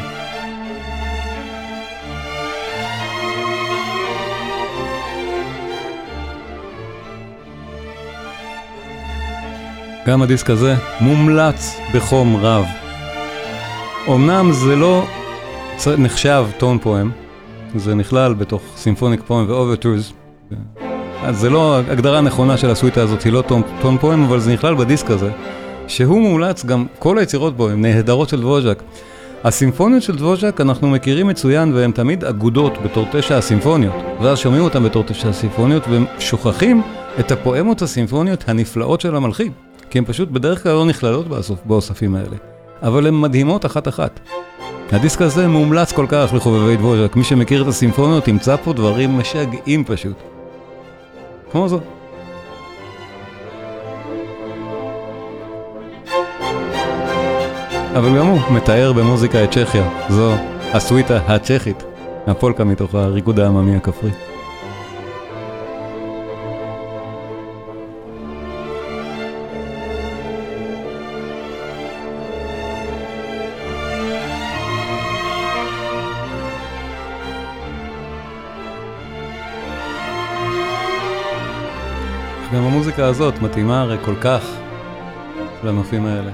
גם הדיסק הזה מומלץ בחום רב. אמנם זה לא נחשב tone poem, זה נכלל בתוך symphonic poem ו overtures. אז זה לא הגדרה נכונה של הסוויטה הזאת, היא לא tone, tone poem, אבל זה נכלל בדיסק הזה, שהוא מומלץ גם, כל היצירות בו הן נהדרות של דבוז'אק. הסימפוניות של דבוז'אק אנחנו מכירים מצוין והן תמיד אגודות בתור תשע הסימפוניות, ואז שומעים אותן בתור תשע הסימפוניות והם שוכחים את הפואמות הסימפוניות הנפלאות של המלחין. כי הן פשוט בדרך כלל לא נכללות באוספים האלה, אבל הן מדהימות אחת-אחת. הדיסק הזה מומלץ כל כך לחובבי דבוז'ק, מי שמכיר את הסימפוניות ימצא פה דברים משגעים פשוט. כמו זאת. אבל גם הוא מתאר במוזיקה את צ'כיה, זו הסוויטה הצ'כית, הפולקה מתוך הריקוד העממי הכפרי. המוזיקה הזאת מתאימה הרי כל כך לנופים האלה.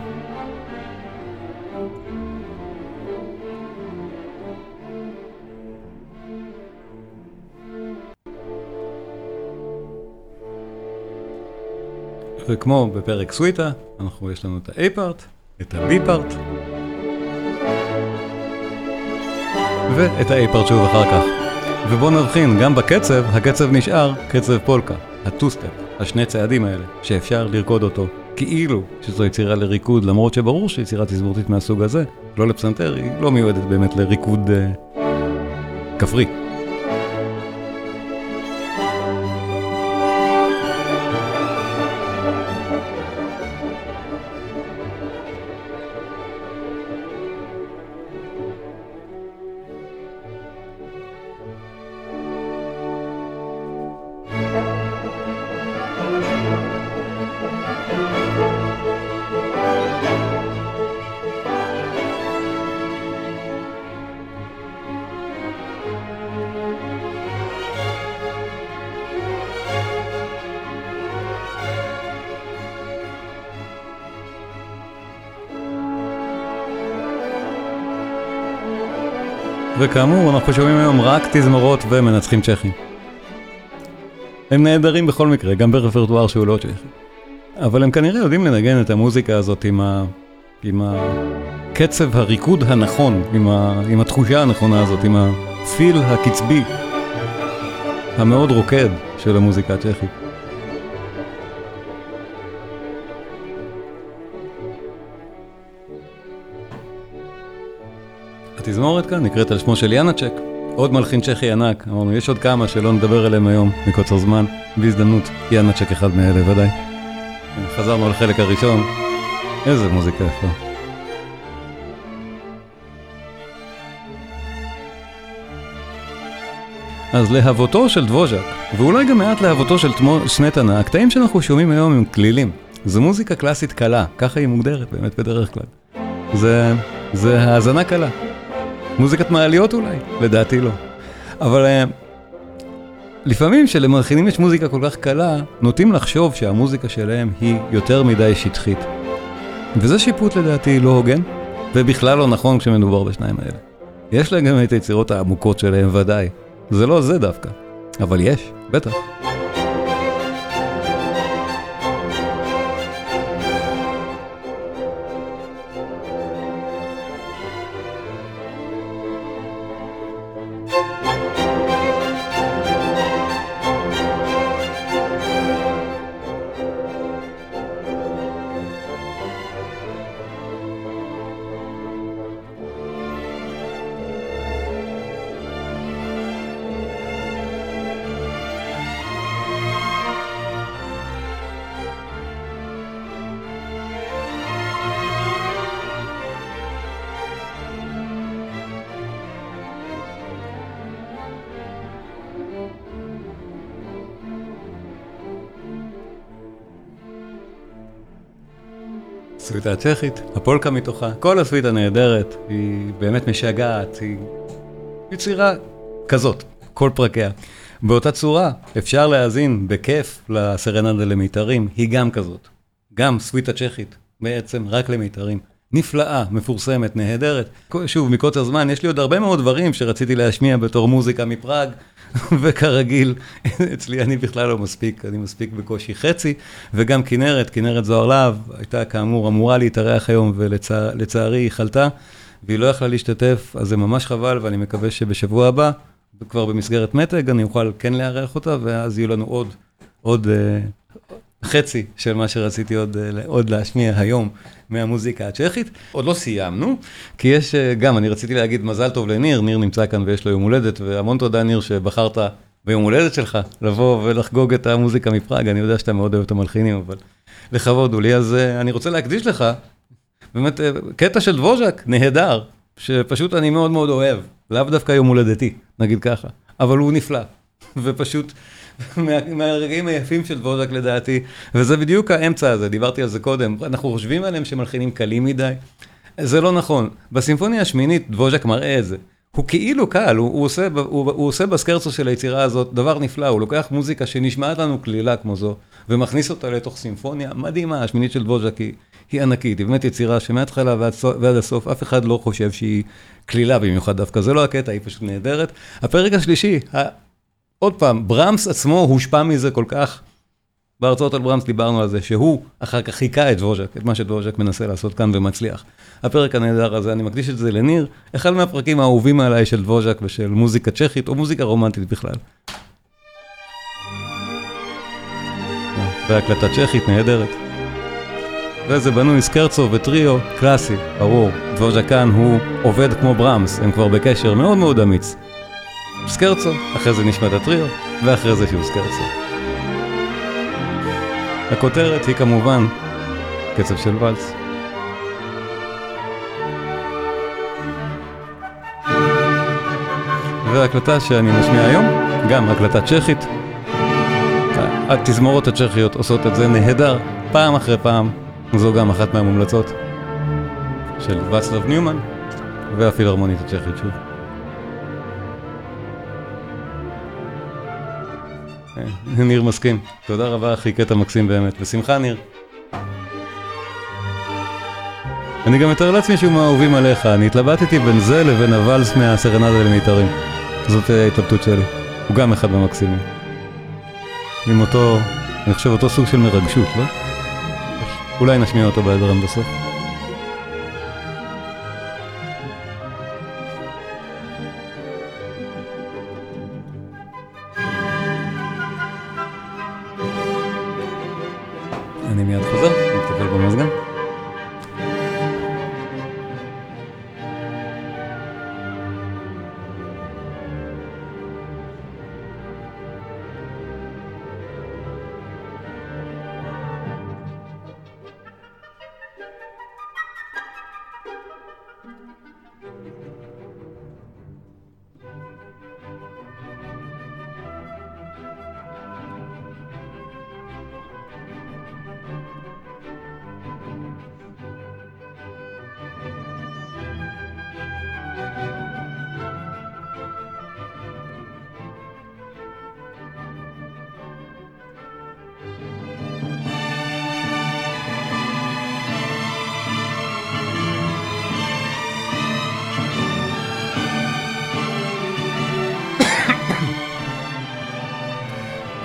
וכמו בפרק סוויטה, אנחנו יש לנו את ה-A part, את ה-B part, ואת ה-A part שוב אחר כך. ובואו נבחין, גם בקצב, הקצב נשאר קצב פולקה, ה two-step, השני צעדים האלה, שאפשר לרקוד אותו כאילו שזו יצירה לריקוד, למרות שברור שיצירה תזמורתית מהסוג הזה, לא לפסנתר, היא לא מיועדת באמת לריקוד אה, כפרי. וכאמור, אנחנו שומעים היום רק תזמורות ומנצחים צ'כים. הם נהדרים בכל מקרה, גם ברפרטואר שהוא לא צ'כי. אבל הם כנראה יודעים לנגן את המוזיקה הזאת עם, ה... עם הקצב הריקוד הנכון, עם, ה... עם התחושה הנכונה הזאת, עם הפיל הקצבי המאוד רוקד של המוזיקה הצ'כית. התזמורת כאן נקראת על שמו של יאנצ'ק, עוד מלחין צ'כי ענק, אמרנו, יש עוד כמה שלא נדבר עליהם היום מקוצר זמן, בהזדמנות, יאנצ'ק אחד מאלה ודאי. חזרנו לחלק הראשון, איזה מוזיקה יפה. אז להבותו של דבוז'ק, ואולי גם מעט להבותו של סמטנה, הקטעים שאנחנו שומעים היום הם כלילים. זו מוזיקה קלאסית קלה, ככה היא מוגדרת באמת בדרך כלל. זה, זה האזנה קלה. מוזיקת מעליות אולי? לדעתי לא. אבל uh, לפעמים כשלמלחינים יש מוזיקה כל כך קלה, נוטים לחשוב שהמוזיקה שלהם היא יותר מדי שטחית. וזה שיפוט לדעתי לא הוגן, ובכלל לא נכון כשמדובר בשניים האלה. יש להם גם את היצירות העמוקות שלהם ודאי. זה לא זה דווקא, אבל יש, בטח. הסוויטה הצ'כית, הפולקה מתוכה, כל הסוויטה נהדרת, היא באמת משגעת, היא יצירה כזאת, כל פרקיה. באותה צורה, אפשר להאזין בכיף לסרנדה למיתרים, היא גם כזאת. גם סוויטה צ'כית, בעצם רק למיתרים. נפלאה, מפורסמת, נהדרת. שוב, מקוצר זמן, יש לי עוד הרבה מאוד דברים שרציתי להשמיע בתור מוזיקה מפראג, וכרגיל, אצלי אני בכלל לא מספיק, אני מספיק בקושי חצי, וגם כנרת, כנרת זוהר להב, הייתה כאמור אמורה להתארח היום, ולצערי ולצע, היא חלתה, והיא לא יכלה להשתתף, אז זה ממש חבל, ואני מקווה שבשבוע הבא, כבר במסגרת מתג, אני אוכל כן לארח אותה, ואז יהיו לנו עוד, עוד, חצי של מה שרציתי עוד, עוד להשמיע היום מהמוזיקה הצ'כית. עוד לא סיימנו, כי יש גם, אני רציתי להגיד מזל טוב לניר, ניר נמצא כאן ויש לו יום הולדת, והמון תודה ניר שבחרת ביום הולדת שלך לבוא ולחגוג את המוזיקה מפראג, אני יודע שאתה מאוד אוהב את המלחינים, אבל לכבוד הוא לי, אז אני רוצה להקדיש לך, באמת, קטע של דבוז'ק, נהדר, שפשוט אני מאוד מאוד אוהב, לאו דווקא יום הולדתי, נגיד ככה, אבל הוא נפלא, ופשוט מהרגעים היפים של דבוז'ק לדעתי, וזה בדיוק האמצע הזה, דיברתי על זה קודם, אנחנו חושבים עליהם שמלחינים קלים מדי, זה לא נכון, בסימפוניה השמינית דבוז'ק מראה את זה. הוא כאילו קל, הוא, הוא, עושה, הוא, הוא עושה בסקרצו של היצירה הזאת דבר נפלא, הוא לוקח מוזיקה שנשמעת לנו קלילה כמו זו, ומכניס אותה לתוך סימפוניה מדהימה, השמינית של דבוז'ק היא, היא ענקית, היא באמת יצירה שמההתחלה ועד, ועד הסוף אף אחד לא חושב שהיא קלילה במיוחד דווקא, זה לא הקטע, היא פשוט נהדרת. הפרק השלישי. עוד פעם, ברמס עצמו הושפע מזה כל כך. בהרצאות על ברמס דיברנו על זה, שהוא אחר כך חיכה את דבוז'ק, את מה שדבוז'ק מנסה לעשות כאן ומצליח. הפרק הנהדר הזה, אני מקדיש את זה לניר, אחד מהפרקים האהובים עליי של דבוז'ק ושל מוזיקה צ'כית, או מוזיקה רומנטית בכלל. והקלטה צ'כית נהדרת. וזה בנוי סקרצו וטריו קלאסי, ברור. דבוז'קן הוא עובד כמו ברמס, הם כבר בקשר מאוד מאוד אמיץ. סקרצו, אחרי זה נשמע את הטריו, ואחרי זה שהוא סקרצו. הכותרת היא כמובן קצב של ואלס. וההקלטה שאני משמיע היום, גם הקלטה צ'כית. התזמורות הצ'כיות עושות את זה נהדר, פעם אחרי פעם. זו גם אחת מהמומלצות של ואצלב ניומן והפילהרמונית הצ'כית שוב. ניר מסכים, תודה רבה אחי, קטע מקסים באמת, בשמחה ניר. אני גם מתאר לעצמי שהוא מהאהובים עליך, אני התלבטתי בין זה לבין הוואלס מהסרנדה למיתרים. זאת ההתלבטות שלי. הוא גם אחד מהמקסימים. עם אותו, אני חושב אותו סוג של מרגשות, לא? אולי נשמיע אותו בהדרן בסוף.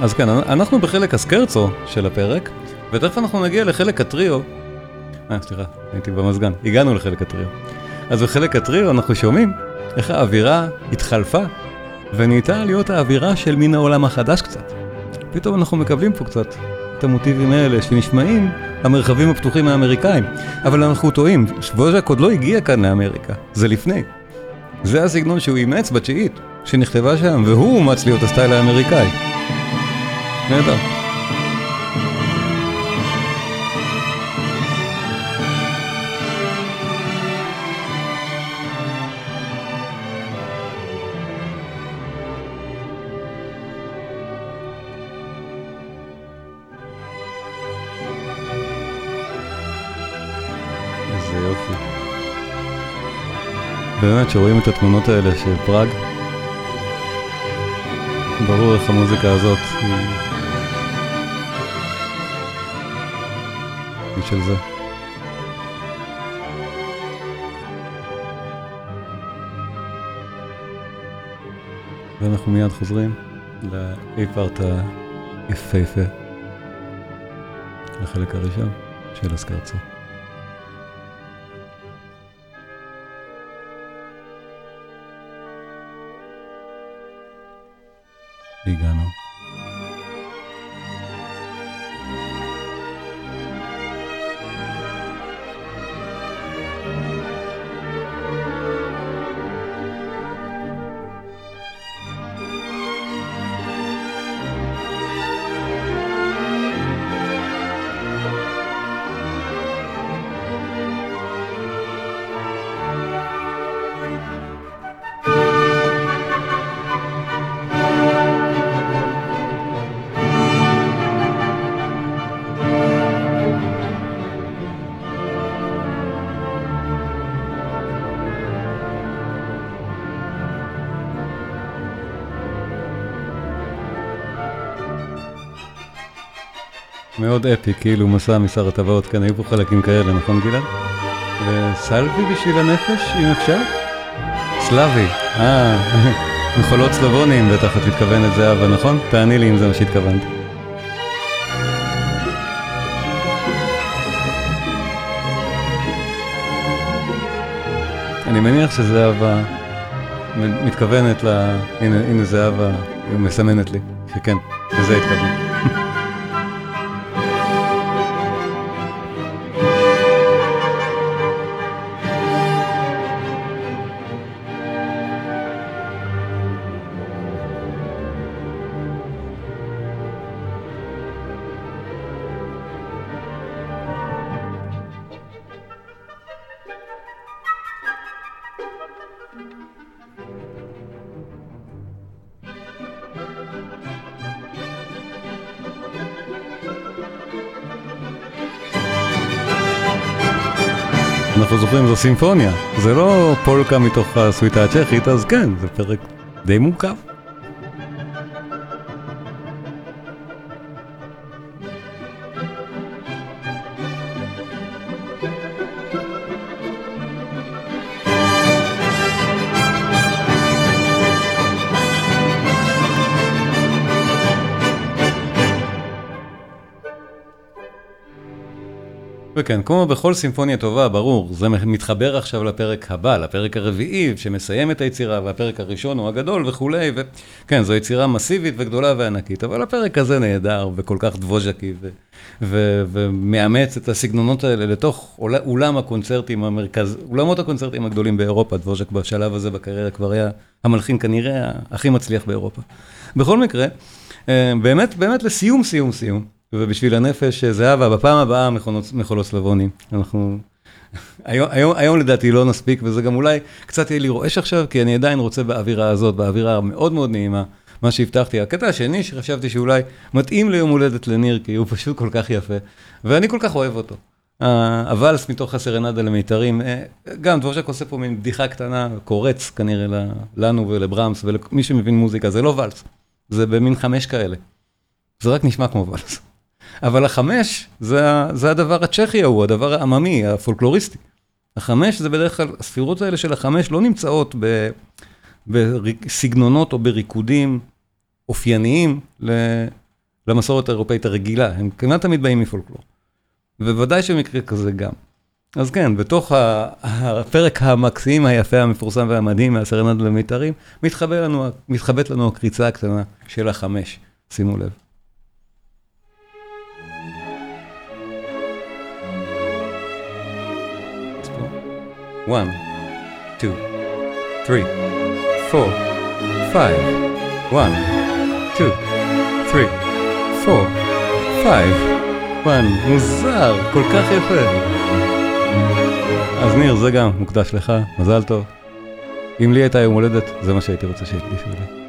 אז כן, אנחנו בחלק הסקרצו של הפרק, ותכף אנחנו נגיע לחלק הטריו. אה, סליחה, הייתי במזגן. הגענו לחלק הטריו. אז בחלק הטריו אנחנו שומעים איך האווירה התחלפה, ונהייתה להיות האווירה של מין העולם החדש קצת. פתאום אנחנו מקבלים פה קצת את המוטיבים האלה שנשמעים המרחבים הפתוחים האמריקאים. אבל אנחנו טועים, שבוז'ק עוד לא הגיע כאן לאמריקה, זה לפני. זה הסגנון שהוא אימץ בתשיעית, שנכתבה שם, והוא אומץ להיות הסטייל האמריקאי. נהדר. באמת, שרואים את התמונות האלה של פראג, ברור איך המוזיקה הזאת היא... של זה. ואנחנו מיד חוזרים לאי-פארט היפהפה, לחלק הראשון של הסקרצה. הגענו. מאוד אפי, כאילו מסע משר הטבעות, כאן היו פה חלקים כאלה, נכון גלעד? וסלבי בשביל הנפש, אם אפשר? סלאבי, אה, מחולות סלבונים בטח את מתכוונת זהבה, נכון? תעני לי אם זה מה שהתכוונת. אני מניח שזהבה מתכוונת ל... הנה, הנה זהבה מסמנת לי, שכן, לזה התכוונת. סימפוניה, זה לא פולקה מתוך הסוויטה הצ'כית, אז כן, זה פרק די מורכב. וכן, כמו בכל סימפוניה טובה, ברור, זה מתחבר עכשיו לפרק הבא, לפרק הרביעי, שמסיים את היצירה, והפרק הראשון הוא הגדול וכולי, וכן, זו יצירה מסיבית וגדולה וענקית, אבל הפרק הזה נהדר וכל כך דבוז'קי, ו- ו- ומאמץ את הסגנונות האלה לתוך אולם הקונצרטים המרכז, אולמות הקונצרטים הגדולים באירופה, דבוז'ק בשלב הזה בקריירה כבר היה המלחין כנראה הכי מצליח באירופה. בכל מקרה, אה, באמת, באמת לסיום, סיום, סיום. ובשביל הנפש, זהבה, בפעם הבאה מחולות סלבונים. אנחנו... היום, היום, היום לדעתי לא נספיק, וזה גם אולי קצת יהיה לי רועש עכשיו, כי אני עדיין רוצה באווירה הזאת, באווירה המאוד מאוד נעימה, מה שהבטחתי. הקטע השני שחשבתי שאולי מתאים ליום הולדת לניר, כי הוא פשוט כל כך יפה, ואני כל כך אוהב אותו. הוואלס מתוך הסרנדה למיתרים, אה, גם דבורשק עושה פה מין בדיחה קטנה, קורץ כנראה לנו ולברמס ולמי שמבין מוזיקה, זה לא ואלס, זה במין חמש כאלה. זה רק נשמע כמו ואלס. אבל החמש, זה, זה הדבר הצ'כי ההוא, הדבר העממי, הפולקלוריסטי. החמש זה בדרך כלל, הספירות האלה של החמש לא נמצאות ב, בסגנונות או בריקודים אופייניים למסורת האירופאית הרגילה, הם כמעט תמיד באים מפולקלור. ובוודאי שבמקרה כזה גם. אז כן, בתוך הפרק המקסים, היפה, המפורסם והמדהים מהסרנד למיתרים, מתחבאת לנו הקריצה הקטנה של החמש, שימו לב. One, two, three, four, five. One, two, three, four, five. One, מוזר, כל כך יפה. אז ניר, זה גם מוקדש לך, מזל טוב. אם לי הייתה יום הולדת, זה מה שהייתי רוצה שיקדישו לי.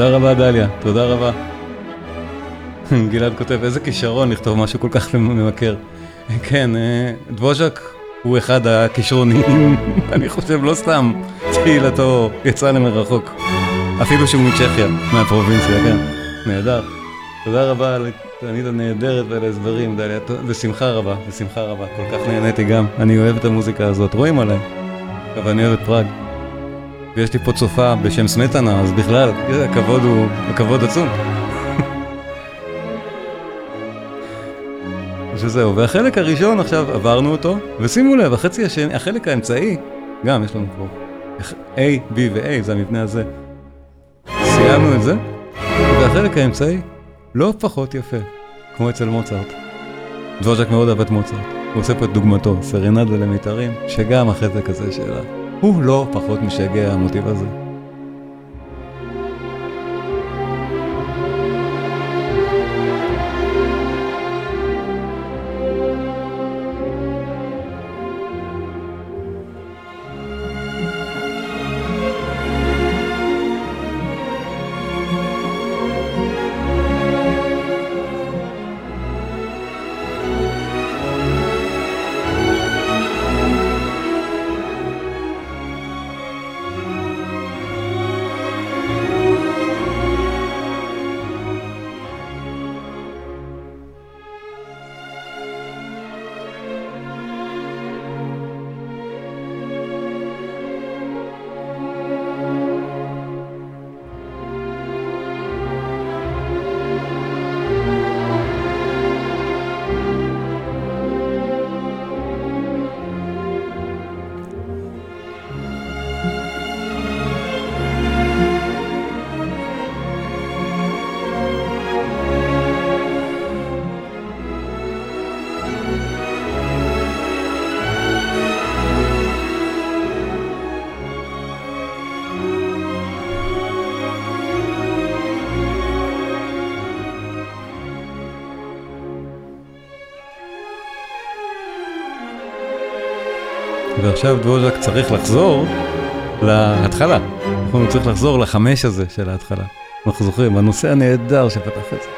תודה רבה דליה, תודה רבה. גלעד כותב, איזה כישרון לכתוב משהו כל כך ממכר. כן, אה, דבוז'ק הוא אחד הכישרוניים, אני חושב, לא סתם תהילתו יצא למרחוק. אפילו שהוא מצ'כיה, מהפרובינציה, כן. נהדר. תודה רבה על התענית הנהדרת ועל ההסברים, דליה, בשמחה רבה, בשמחה רבה. כל כך נהניתי גם, אני אוהב את המוזיקה הזאת, רואים עליי. אבל אני אוהב את פראג. ויש לי פה צופה בשם סמטנה, אז בכלל, הכבוד הוא, הכבוד עצום. שזהו, והחלק הראשון עכשיו עברנו אותו, ושימו לב, החצי השני, החלק האמצעי, גם יש לנו פה A, B ו-A, זה המבנה הזה. סיימנו את זה, והחלק האמצעי לא פחות יפה, כמו אצל מוצרט. דבוז'ק מאוד אהב את מוצרט, הוא עושה פה את דוגמתו, סרנדה למיתרים, שגם החלק הזה שלה, הוא לא פחות משגע המוטיב הזה. ועכשיו דבוז'ק צריך לחזור להתחלה. הוא צריך לחזור לחמש הזה של ההתחלה. אנחנו זוכרים, הנושא הנהדר שפתח את זה.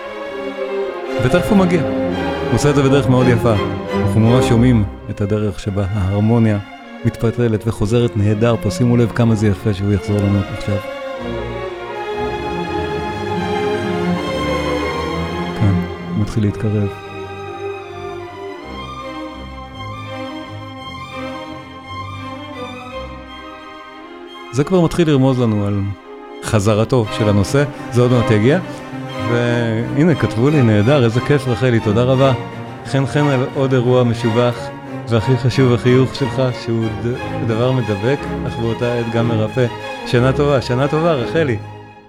ותכף הוא מגיע. הוא עושה את זה בדרך מאוד יפה. אנחנו ממש שומעים את הדרך שבה ההרמוניה מתפתלת וחוזרת נהדר פה. שימו לב כמה זה יפה שהוא יחזור לנו עכשיו. כאן, הוא מתחיל להתקרב. זה כבר מתחיל לרמוז לנו על חזרתו של הנושא, זה עוד מעט יגיע. והנה, כתבו לי, נהדר, איזה כיף רחלי, תודה רבה. חן חן על עוד אירוע משובח, והכי חשוב החיוך שלך, שהוא ד... דבר מדבק, אך באותה עת גם מרפא. שנה טובה, שנה טובה, רחלי.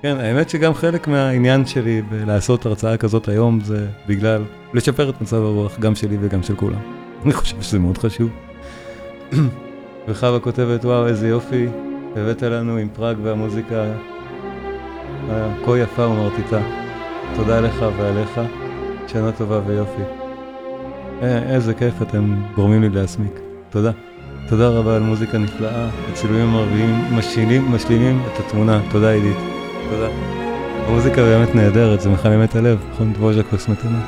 כן, האמת שגם חלק מהעניין שלי בלעשות הרצאה כזאת היום זה בגלל לשפר את מצב הרוח, גם שלי וגם של כולם. אני חושב שזה מאוד חשוב. וחווה כותבת, וואו, איזה יופי, הבאת לנו עם פראג והמוזיקה הכה יפה ומרטיטה. תודה לך ועליך, שנה טובה ויופי. איזה כיף אתם גורמים לי להסמיק. תודה. תודה רבה על מוזיקה נפלאה, הצילומים המרביים משלימים, משלימים את התמונה. תודה עידית. תודה. המוזיקה באמת נהדרת, זה מחמם את הלב, נכון? דבוז'ה קוסמטינה.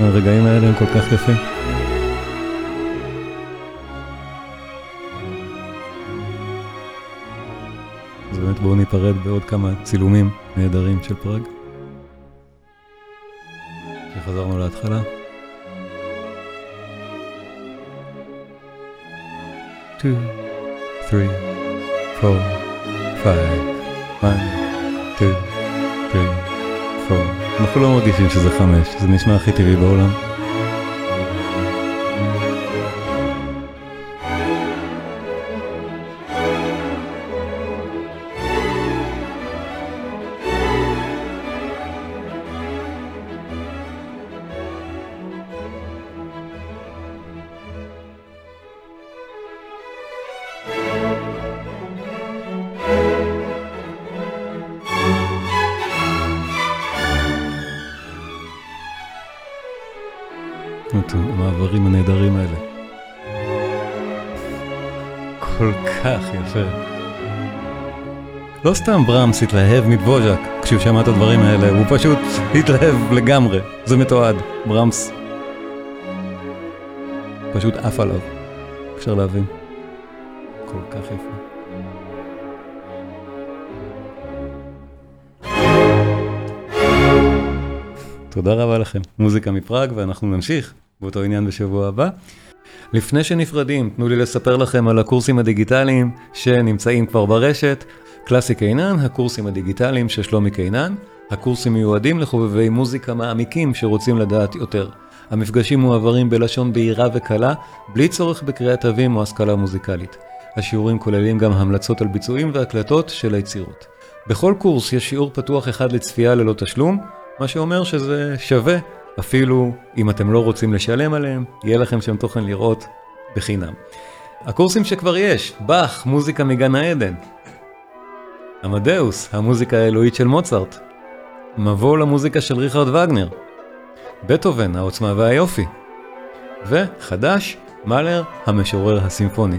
הרגעים האלה הם כל כך יפים. בואו ניפרד בעוד כמה צילומים נהדרים של פראג. שחזרנו להתחלה. two, three, four, five, one, two, three, four. אנחנו לא מרגישים שזה חמש, זה נשמע הכי טבעי בעולם. המעברים הנהדרים האלה. כל כך יפה. לא סתם ברמס התלהב מדבוז'ק כשהוא שמע את הדברים האלה, הוא פשוט התלהב לגמרי, זה מתועד, ברמס פשוט עף עליו, אפשר להבין. כל כך יפה. תודה רבה לכם. מוזיקה מפראג, ואנחנו נמשיך באותו עניין בשבוע הבא. לפני שנפרדים, תנו לי לספר לכם על הקורסים הדיגיטליים שנמצאים כבר ברשת. קלאסי קינן, הקורסים הדיגיטליים של שלומי קינן. הקורסים מיועדים לחובבי מוזיקה מעמיקים שרוצים לדעת יותר. המפגשים מועברים בלשון בהירה וקלה, בלי צורך בקריאת תווים או השכלה מוזיקלית. השיעורים כוללים גם המלצות על ביצועים והקלטות של היצירות. בכל קורס יש שיעור פתוח אחד לצפייה ללא תשלום, מה שאומר שזה שווה, אפילו אם אתם לא רוצים לשלם עליהם, יהיה לכם שם תוכן לראות בחינם. הקורסים שכבר יש, באך, מוזיקה מגן העדן. עמדאוס, המוזיקה האלוהית של מוצרט. מבוא למוזיקה של ריכרד וגנר. בטהובן, העוצמה והיופי. וחדש, מאלר, המשורר הסימפוני.